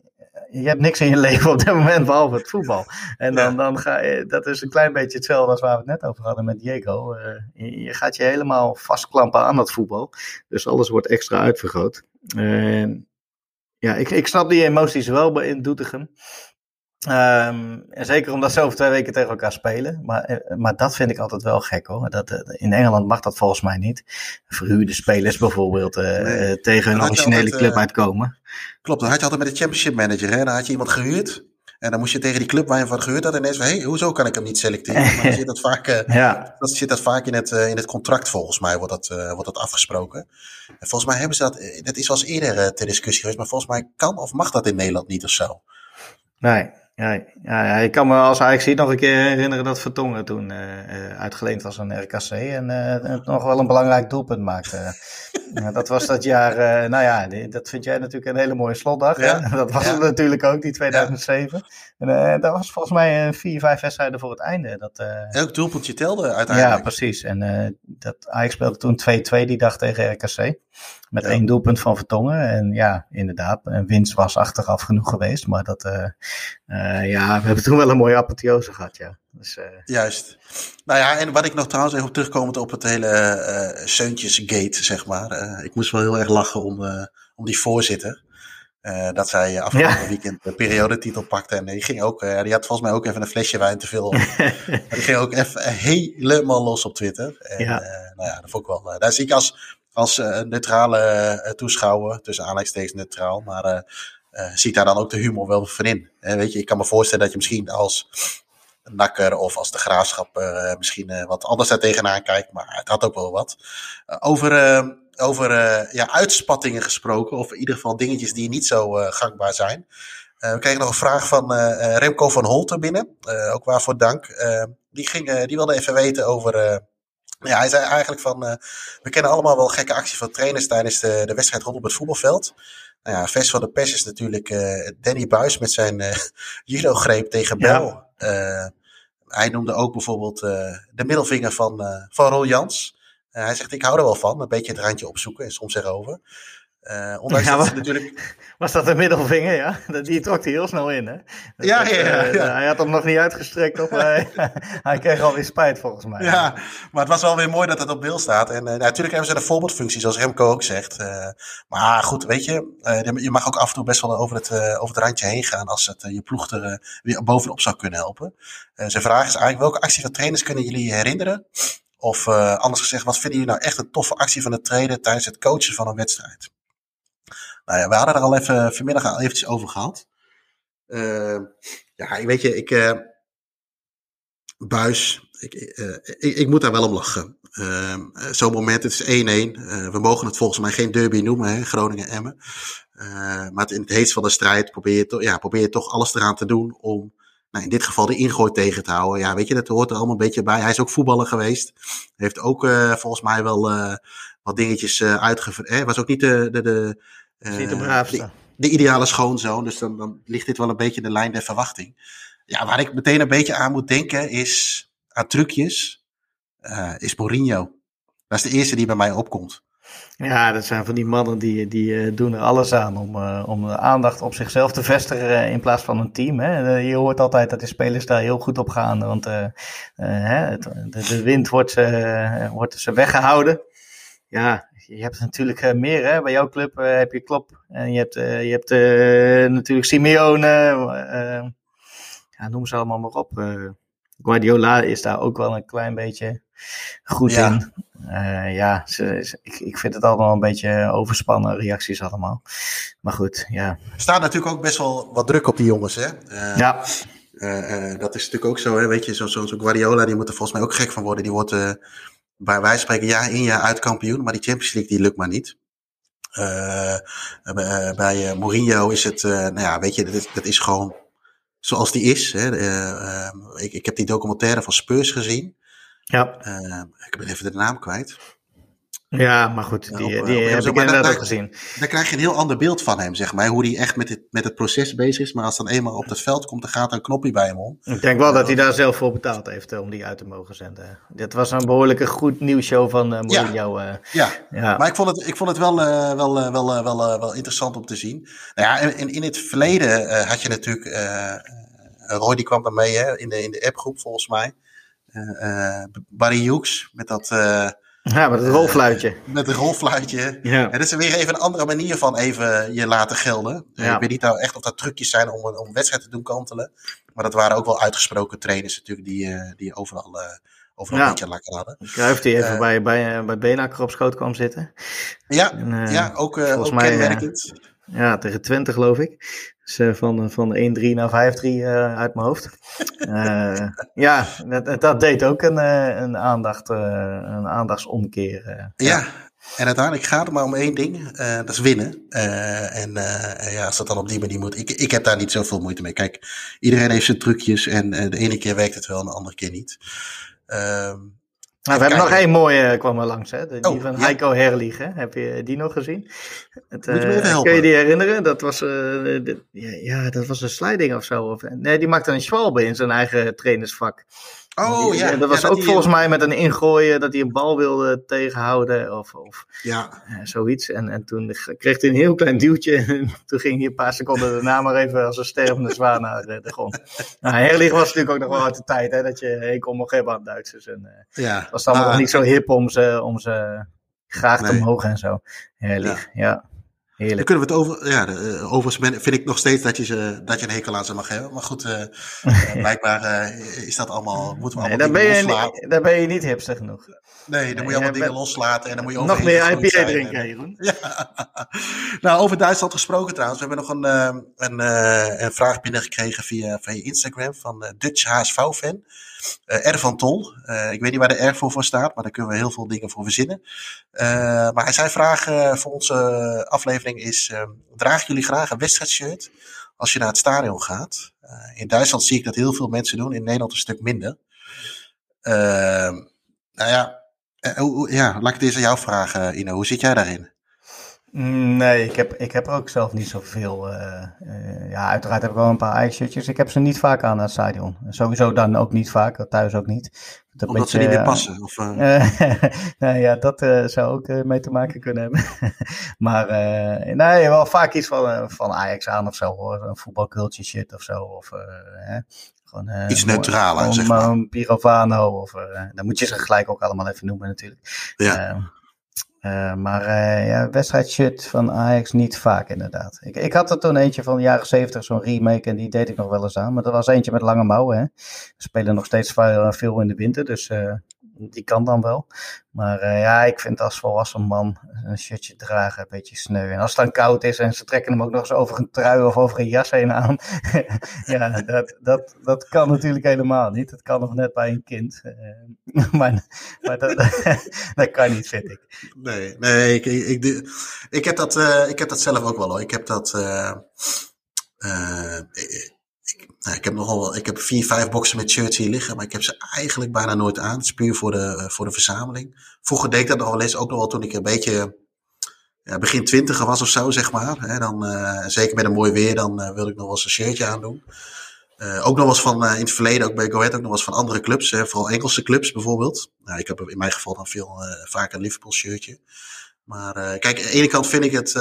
[SPEAKER 2] je hebt niks in je leven op dit moment behalve het voetbal. En dan, dan ga je, dat is een klein beetje hetzelfde als waar we het net over hadden met Diego. Uh, je, gaat je helemaal vastklampen aan dat voetbal. Dus alles wordt extra uitvergroot. Uh, ja, ik, ik snap die emoties wel in Doetinchem. Um, en zeker omdat ze over twee weken tegen elkaar spelen. Maar, eh, maar dat vind ik altijd wel gek hoor. Dat, in Engeland mag dat volgens mij niet. Verhuurde spelers bijvoorbeeld uh, nee. tegen een originele altijd, club uitkomen.
[SPEAKER 1] Klopt, dan had je altijd met de championship manager. Hè? Dan had je iemand gehuurd. En dan moest je tegen die club waar je van gehuurd had ineens van... hé, hey, hoezo kan ik hem niet selecteren? (laughs) Maar dan zit dat vaak, ja. zit dat vaak in, het, in het contract volgens mij, wordt dat, uh, wordt dat afgesproken. En volgens mij hebben ze dat... Dat is wel eens eerder ter discussie geweest... maar volgens mij kan of mag dat in Nederland niet of zo.
[SPEAKER 2] Nee, ja, ja, ik kan me als Ajax nog een keer herinneren dat Vertongen toen uh, uitgeleend was aan RKC en uh, nog wel een belangrijk doelpunt maakte. (laughs) ja, dat was dat jaar, uh, nou ja, dat vind jij natuurlijk een hele mooie slotdag. Ja. (laughs) Dat was ja. het natuurlijk ook, die 2007. En dat was volgens mij vier, vijf wedstrijden voor het einde. Dat,
[SPEAKER 1] Elk doelpuntje telde uiteindelijk.
[SPEAKER 2] Ja, precies. En dat Ajax speelde toen 2-2 die dag tegen RKC. Met één doelpunt van Vertongen. En ja, inderdaad, een winst was achteraf genoeg geweest. Maar dat, ja, we hebben toen wel een mooie apotheose gehad, ja. Dus, uh...
[SPEAKER 1] Juist. Nou ja, en wat ik nog trouwens even op terugkomend op het hele uh, Seuntjesgate, zeg maar. ik moest wel heel erg lachen om, om die voorzitter. Dat zij afgelopen ja. weekend de periodetitel pakte. En die ging ook, die had volgens mij ook even een flesje wijn te veel. (laughs) die ging ook even helemaal los op Twitter. En, ja. nou ja, dat vond ik wel. daar zie ik als als neutrale toeschouwer, tussen aanleidingstekens neutraal, maar zie ik daar dan ook de humor wel van in. Weet je, ik kan me voorstellen dat je misschien als nakker of als de graafschap misschien wat anders daar tegenaan kijkt, maar het had ook wel wat. over over ja, uitspattingen gesproken, of in ieder geval dingetjes die niet zo gangbaar zijn. we kregen nog een vraag van Remco van Holten binnen, ook waarvoor dank. die, ging, die wilde even weten over ja, hij zei eigenlijk van, we kennen allemaal wel gekke acties van trainers tijdens de, de wedstrijd rondom het voetbalveld. Nou ja, vers van de pers is natuurlijk Danny Buis met zijn (laughs) judo-greep tegen Bel. Ja. hij noemde ook bijvoorbeeld de middelvinger van, van Rol Jans. Hij zegt, ik hou er wel van, een beetje het randje opzoeken en soms erover. Uh, ondanks ja, dat natuurlijk...
[SPEAKER 2] Was dat een middelvinger, ja? (laughs) Die trok hij heel snel in, hè?
[SPEAKER 1] Dat ja, ja, ja, uh,
[SPEAKER 2] ja, Hij had hem nog niet uitgestrekt, of hij, (laughs) hij kreeg alweer spijt, volgens mij.
[SPEAKER 1] Ja, maar het was wel weer mooi dat het op beeld staat. En uh, natuurlijk hebben ze een voorbeeldfunctie, zoals Remco ook zegt. maar goed, weet je, je mag ook af en toe best wel over het, over het randje heen gaan als het je ploeg er weer bovenop zou kunnen helpen. zijn vraag is eigenlijk, welke actie van trainers kunnen jullie herinneren? Of anders gezegd, wat vinden jullie nou echt een toffe actie van de trainer tijdens het coachen van een wedstrijd? Nou ja, we hadden er al even vanmiddag al eventjes over gehad. Uh, ja, weet je, ik. Buis, ik, ik, ik, moet daar wel om lachen. Zo'n moment, het is 1-1. we mogen het volgens mij geen derby noemen, Groningen-Emmen. maar in het heetst van de strijd probeer je, to, ja, probeer je toch alles eraan te doen om nou, in dit geval de ingooi tegen te houden. Ja, weet je, dat hoort er allemaal een beetje bij. Hij is ook voetballer geweest. Heeft ook uh, volgens mij wel uh, wat dingetjes uh, uitgevoerd. Hij was ook niet de, de, de,
[SPEAKER 2] niet de braafste.
[SPEAKER 1] De, de, ideale schoonzoon. Dus dan, dan ligt dit wel een beetje in de lijn der verwachting. Ja, waar ik meteen een beetje aan moet denken is aan trucjes. is Mourinho. Dat is de eerste die bij mij opkomt.
[SPEAKER 2] Ja, dat zijn van die mannen die, die uh, doen er alles aan om, uh, om de aandacht op zichzelf te vestigen uh, in plaats van een team. Hè. je hoort altijd dat de spelers daar heel goed op gaan, want de, de, wind wordt, wordt ze weggehouden. Ja, je hebt natuurlijk meer. Hè. Bij jouw club heb je Klop en je hebt, je hebt natuurlijk Simeone. ja, noem ze allemaal maar op. Guardiola is daar ook wel een klein beetje goed ja. in. Uh, ja, ze, ze, ik, ik vind het allemaal een beetje overspannen reacties allemaal. Maar goed, ja.
[SPEAKER 1] Er staat natuurlijk ook best wel wat druk op die jongens, hè? Uh,
[SPEAKER 2] ja.
[SPEAKER 1] Uh, dat is natuurlijk ook zo, hè? Weet je, zo'n zo, zo Guardiola, die moet er volgens mij ook gek van worden. Die wordt, bij wij spreken, jaar in jaar uit kampioen, maar die Champions League, die lukt maar niet. bij Mourinho is het, nou ja, weet je, dat, dat is gewoon zoals die is. Hè. ik, ik heb die documentaire van Spurs gezien.
[SPEAKER 2] Ja.
[SPEAKER 1] ik ben even de naam kwijt.
[SPEAKER 2] Ja, maar goed, die, ja, die heb ik inderdaad ook gezien.
[SPEAKER 1] Dan krijg je een heel ander beeld van hem, zeg maar. Hoe hij echt met het, met het proces bezig is. Maar als dan eenmaal op het veld komt, dan gaat er een knopje bij hem om.
[SPEAKER 2] Ik denk wel dat hij daar zelf voor betaald heeft om die uit te mogen zenden. Dit was een behoorlijke goed nieuwsshow van uh, Mourinho.
[SPEAKER 1] Ja, ja. ja. maar ik vond het, ik vond het wel, uh, wel, wel, wel, wel interessant om te zien. Nou ja, in, in het verleden had je natuurlijk... Roy die kwam daarmee hè, in, de, in de appgroep volgens mij. Barry Hughes met dat...
[SPEAKER 2] Ja, met het rolfluitje.
[SPEAKER 1] met het rolfluitje. Ja. En dat is weer even een andere manier van even je laten gelden. Ja. Ik weet niet nou echt of dat trucjes zijn om, om een wedstrijd te doen kantelen. Maar dat waren ook wel uitgesproken trainers natuurlijk die, uh, die overal, uh, ja. een beetje lekker hadden.
[SPEAKER 2] Kruif die even uh, bij, bij, bij Benaker op schoot kwam zitten.
[SPEAKER 1] Ja, en, ja ook, ook mij, kenmerkend.
[SPEAKER 2] ja, tegen Twente geloof ik. Dus van, van 1-3 naar 5-3 uh, uit mijn hoofd. Uh, (laughs) ja, dat, dat, deed ook een, een, aandacht, een aandachtsomkeer.
[SPEAKER 1] ja. en uiteindelijk gaat het maar om één ding, dat is winnen. en ja, als dat dan op die manier moet, ik, ik heb daar niet zoveel moeite mee. Kijk, iedereen heeft zijn trucjes en de ene keer werkt het wel en de andere keer niet. Ehm,
[SPEAKER 2] nou, we hebben nog één mooie kwam er langs, hè? die oh, van ja. Heiko Herlich. Hè? Heb je die nog gezien? Het, Moet je me even helpen? Kun je die herinneren? Dat was, uh, de, ja, ja, dat was een sliding of zo. Of, nee, die maakte een schwalbe in zijn eigen trainersvak.
[SPEAKER 1] Oh ja.
[SPEAKER 2] Dat was
[SPEAKER 1] ja,
[SPEAKER 2] ook volgens mij met een ingooien dat hij een bal wilde tegenhouden of, of
[SPEAKER 1] ja.
[SPEAKER 2] Uh, zoiets. En, en toen kreeg hij een heel klein duwtje (laughs) en toen ging hij een paar seconden daarna maar even als een stervende zwaan naar de, de grond. Nou, Herlich was natuurlijk ook nog wel uit de tijd hè, dat je heen kon nog hebben aan Duitsers. En, uh,
[SPEAKER 1] ja.
[SPEAKER 2] was dan nog niet zo hip om ze, om ze graag nee. te mogen en zo. Herlich, ja. ja.
[SPEAKER 1] Heerlijk. Dan kunnen we het over. Ja, de, overigens vind ik nog steeds dat je, ze, dat je een hekel aan ze mag hebben. Maar goed, uh, (laughs) blijkbaar uh, is dat allemaal. Moeten we allemaal
[SPEAKER 2] nee,
[SPEAKER 1] dingen loslaten.
[SPEAKER 2] Daar ben je niet hipster genoeg.
[SPEAKER 1] Nee, dan nee, moet je allemaal dingen loslaten. En dan moet je
[SPEAKER 2] nog meer IPA drinken, Jeroen. (laughs)
[SPEAKER 1] Ja. nou, over Duitsland gesproken trouwens. We hebben nog een, een, een vraag binnengekregen via, via Instagram van Dutch HSV-fan. Uh, R van Tol. Uh, ik weet niet waar de R voor, voor staat, maar daar kunnen we heel veel dingen voor verzinnen. Uh, maar zijn vraag voor onze aflevering is: dragen jullie graag een wedstrijdshirt als je naar het stadion gaat? in Duitsland zie ik dat heel veel mensen doen, in Nederland een stuk minder. nou ja, ja, laat ik het eens aan jou vragen, Ino. Hoe zit jij daarin?
[SPEAKER 2] Nee, ik heb, ik heb er ook zelf niet zoveel. Uh, uh, ja, uiteraard heb ik wel een paar ijsshirtjes. Ik heb ze niet vaak aan het stadion. Sowieso dan ook niet vaak, thuis ook niet.
[SPEAKER 1] Dat Omdat beetje, ze niet meer passen? Of, uh... (laughs)
[SPEAKER 2] nou ja, dat zou ook mee te maken kunnen hebben. (laughs) maar nee, wel vaak iets van, van Ajax aan of zo hoor. Een voetbalcultje shit of zo. Of, hè.
[SPEAKER 1] Gewoon, Iets neutraler, zeg maar.
[SPEAKER 2] Een Pirovano. Of, dan moet je ze gelijk ook allemaal even noemen natuurlijk.
[SPEAKER 1] Ja.
[SPEAKER 2] Uh, maar uh, ja, wedstrijdshirt van Ajax niet vaak inderdaad. Ik, ik had er toen eentje van de jaren 70, zo'n remake, en die deed ik nog wel eens aan. Maar dat was eentje met lange mouwen. Hè. We spelen nog steeds veel in de winter, dus uh, die kan dan wel. Maar uh, ja, ik vind als volwassen man een shirtje dragen een beetje sneu. En als het dan koud is en ze trekken hem ook nog eens over een trui of over een jas heen aan. (laughs) ja, dat, dat, dat kan natuurlijk helemaal niet. Dat kan nog net bij een kind. Uh, (laughs) maar maar dat, (laughs) dat kan niet, vind ik.
[SPEAKER 1] Nee, nee ik, ik, ik, heb, dat, uh, ik heb dat zelf ook wel hoor. Ik heb dat. Nou, ik heb nogal ik heb vier, vijf boxen met shirts hier liggen, maar ik heb ze eigenlijk bijna nooit aan. Het is puur voor de, voor de verzameling. Vroeger deed ik dat nog wel eens, ook nog wel toen ik een beetje ja, begin twintiger was of zo, zeg maar. Hè, dan, uh, zeker met een mooi weer, dan uh, wilde ik nog wel eens een shirtje aandoen. Ook nog wel eens van, in het verleden, ook bij Go Ahead, ook nog wel eens van andere clubs. Hè, vooral Engelse clubs bijvoorbeeld. Nou, ik heb in mijn geval dan veel vaak een Liverpool shirtje. Maar kijk, aan de ene kant vind ik het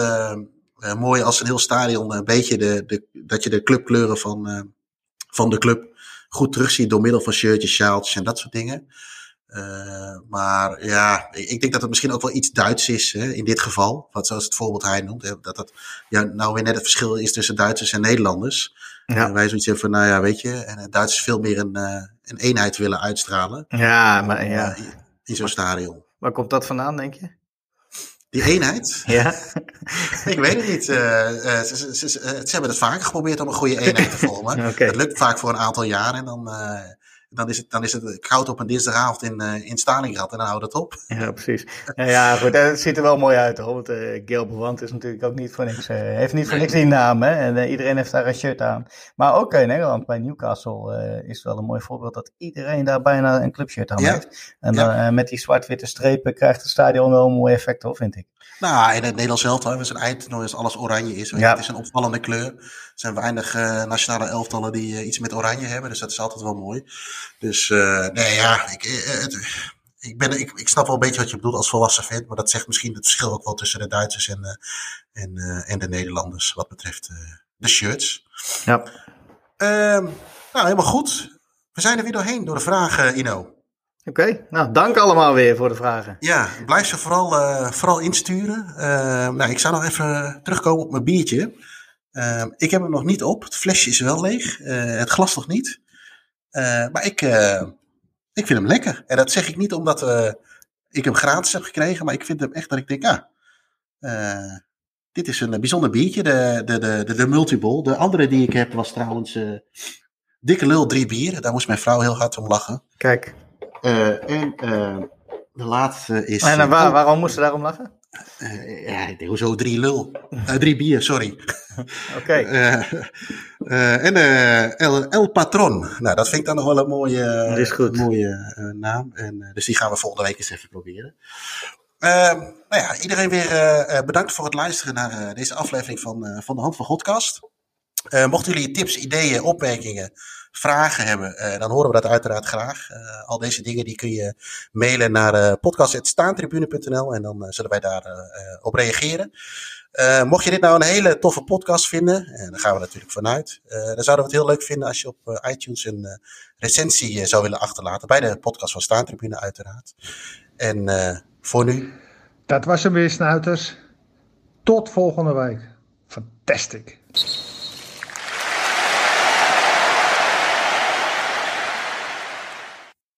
[SPEAKER 1] mooi als een heel stadion een beetje de, de, dat je de clubkleuren van, uh, van de club goed terugziet door middel van shirtjes, sjaaltjes en dat soort dingen. Uh, maar ja, ik denk dat het misschien ook wel iets Duits is hè, in dit geval. Wat zoals het voorbeeld hij noemt. Hè, dat dat ja, nou weer net het verschil is tussen Duitsers en Nederlanders. Ja. Wij zoiets hebben van, nou ja, weet je, en Duitsers veel meer een, een eenheid willen uitstralen.
[SPEAKER 2] Ja, maar ja.
[SPEAKER 1] In, in zo'n stadion.
[SPEAKER 2] Waar komt dat vandaan, denk je?
[SPEAKER 1] Die eenheid?
[SPEAKER 2] Ja. (laughs)
[SPEAKER 1] ik weet het niet. Uh, uh, ze, ze, ze, ze, hebben het vaker geprobeerd om een goede eenheid te (laughs) vormen. okay. Dat lukt vaak voor een aantal jaren en dan, uh, dan is het, dan is het koud op een dinsdagavond in, uh, in Stalingrad en dan houdt het op. (laughs)
[SPEAKER 2] Ja, precies. Ja, ja goed, het ziet er wel mooi uit hoor. Want uh, Geel Bewand is natuurlijk ook niet voor niks. Uh, heeft niet voor niks die naam, hè. En iedereen heeft daar een shirt aan. Maar ook in Nederland, bij Newcastle, is wel een mooi voorbeeld dat iedereen daar bijna een clubshirt aan heeft. En ja. met die zwart-witte strepen krijgt het stadion wel een mooi effect hoor, vind ik.
[SPEAKER 1] Nou, in het Nederlands elftal hebben ze een eindtoernooi als alles oranje is. Ja. Het is een opvallende kleur. Er zijn weinig uh, nationale elftallen die uh, iets met oranje hebben, dus dat is altijd wel mooi. Dus uh, nee, ja, ik, ik, ben, ik, ik snap wel een beetje wat je bedoelt als volwassen fan, maar dat zegt misschien het verschil ook wel tussen de Duitsers en, en, en de Nederlanders wat betreft de shirts.
[SPEAKER 2] Ja.
[SPEAKER 1] Ehm, nou, helemaal goed. We zijn er weer doorheen door de vragen, Ino.
[SPEAKER 2] Oké, nou dank allemaal weer voor de vragen.
[SPEAKER 1] Ja, blijf ze vooral, uh, vooral insturen. Uh, nou, ik zou nog even terugkomen op mijn biertje. Uh, ik heb hem nog niet op. Het flesje is wel leeg. het glas nog niet. maar ik, ik vind hem lekker. En dat zeg ik niet omdat ik hem gratis heb gekregen. Maar ik vind hem echt dat ik denk, ah, dit is een bijzonder biertje. De, de, de, de, de Multibol. De andere die ik heb was trouwens Dikke Lul drie bieren. Daar moest mijn vrouw heel hard om lachen.
[SPEAKER 2] Kijk.
[SPEAKER 1] En de laatste is.
[SPEAKER 2] En waar, oh. waarom moest ze daarom lachen?
[SPEAKER 1] Uh, ja, hoezo drie lul? drie bier, sorry. (laughs)
[SPEAKER 2] Oké.
[SPEAKER 1] en El, El Patron. Nou, dat vind ik dan nog wel een mooie,
[SPEAKER 2] dat is goed.
[SPEAKER 1] mooie naam. En, dus die gaan we volgende week eens even proberen. Ehm, nou ja, iedereen weer bedankt voor het luisteren naar deze aflevering van, van de Hand van Godcast. mochten jullie tips, ideeën, opmerkingen vragen hebben, uh, dan horen we dat uiteraard graag. Uh, al deze dingen die kun je mailen naar uh, podcast.staantribune.nl en dan zullen wij daar op reageren. mocht je dit nou een hele toffe podcast vinden, en daar gaan we natuurlijk vanuit, dan zouden we het heel leuk vinden als je op iTunes een recensie zou willen achterlaten. Bij de podcast van Staantribune uiteraard. En voor nu.
[SPEAKER 3] Dat was hem weer, Snuiters. Tot volgende week. Fantastic.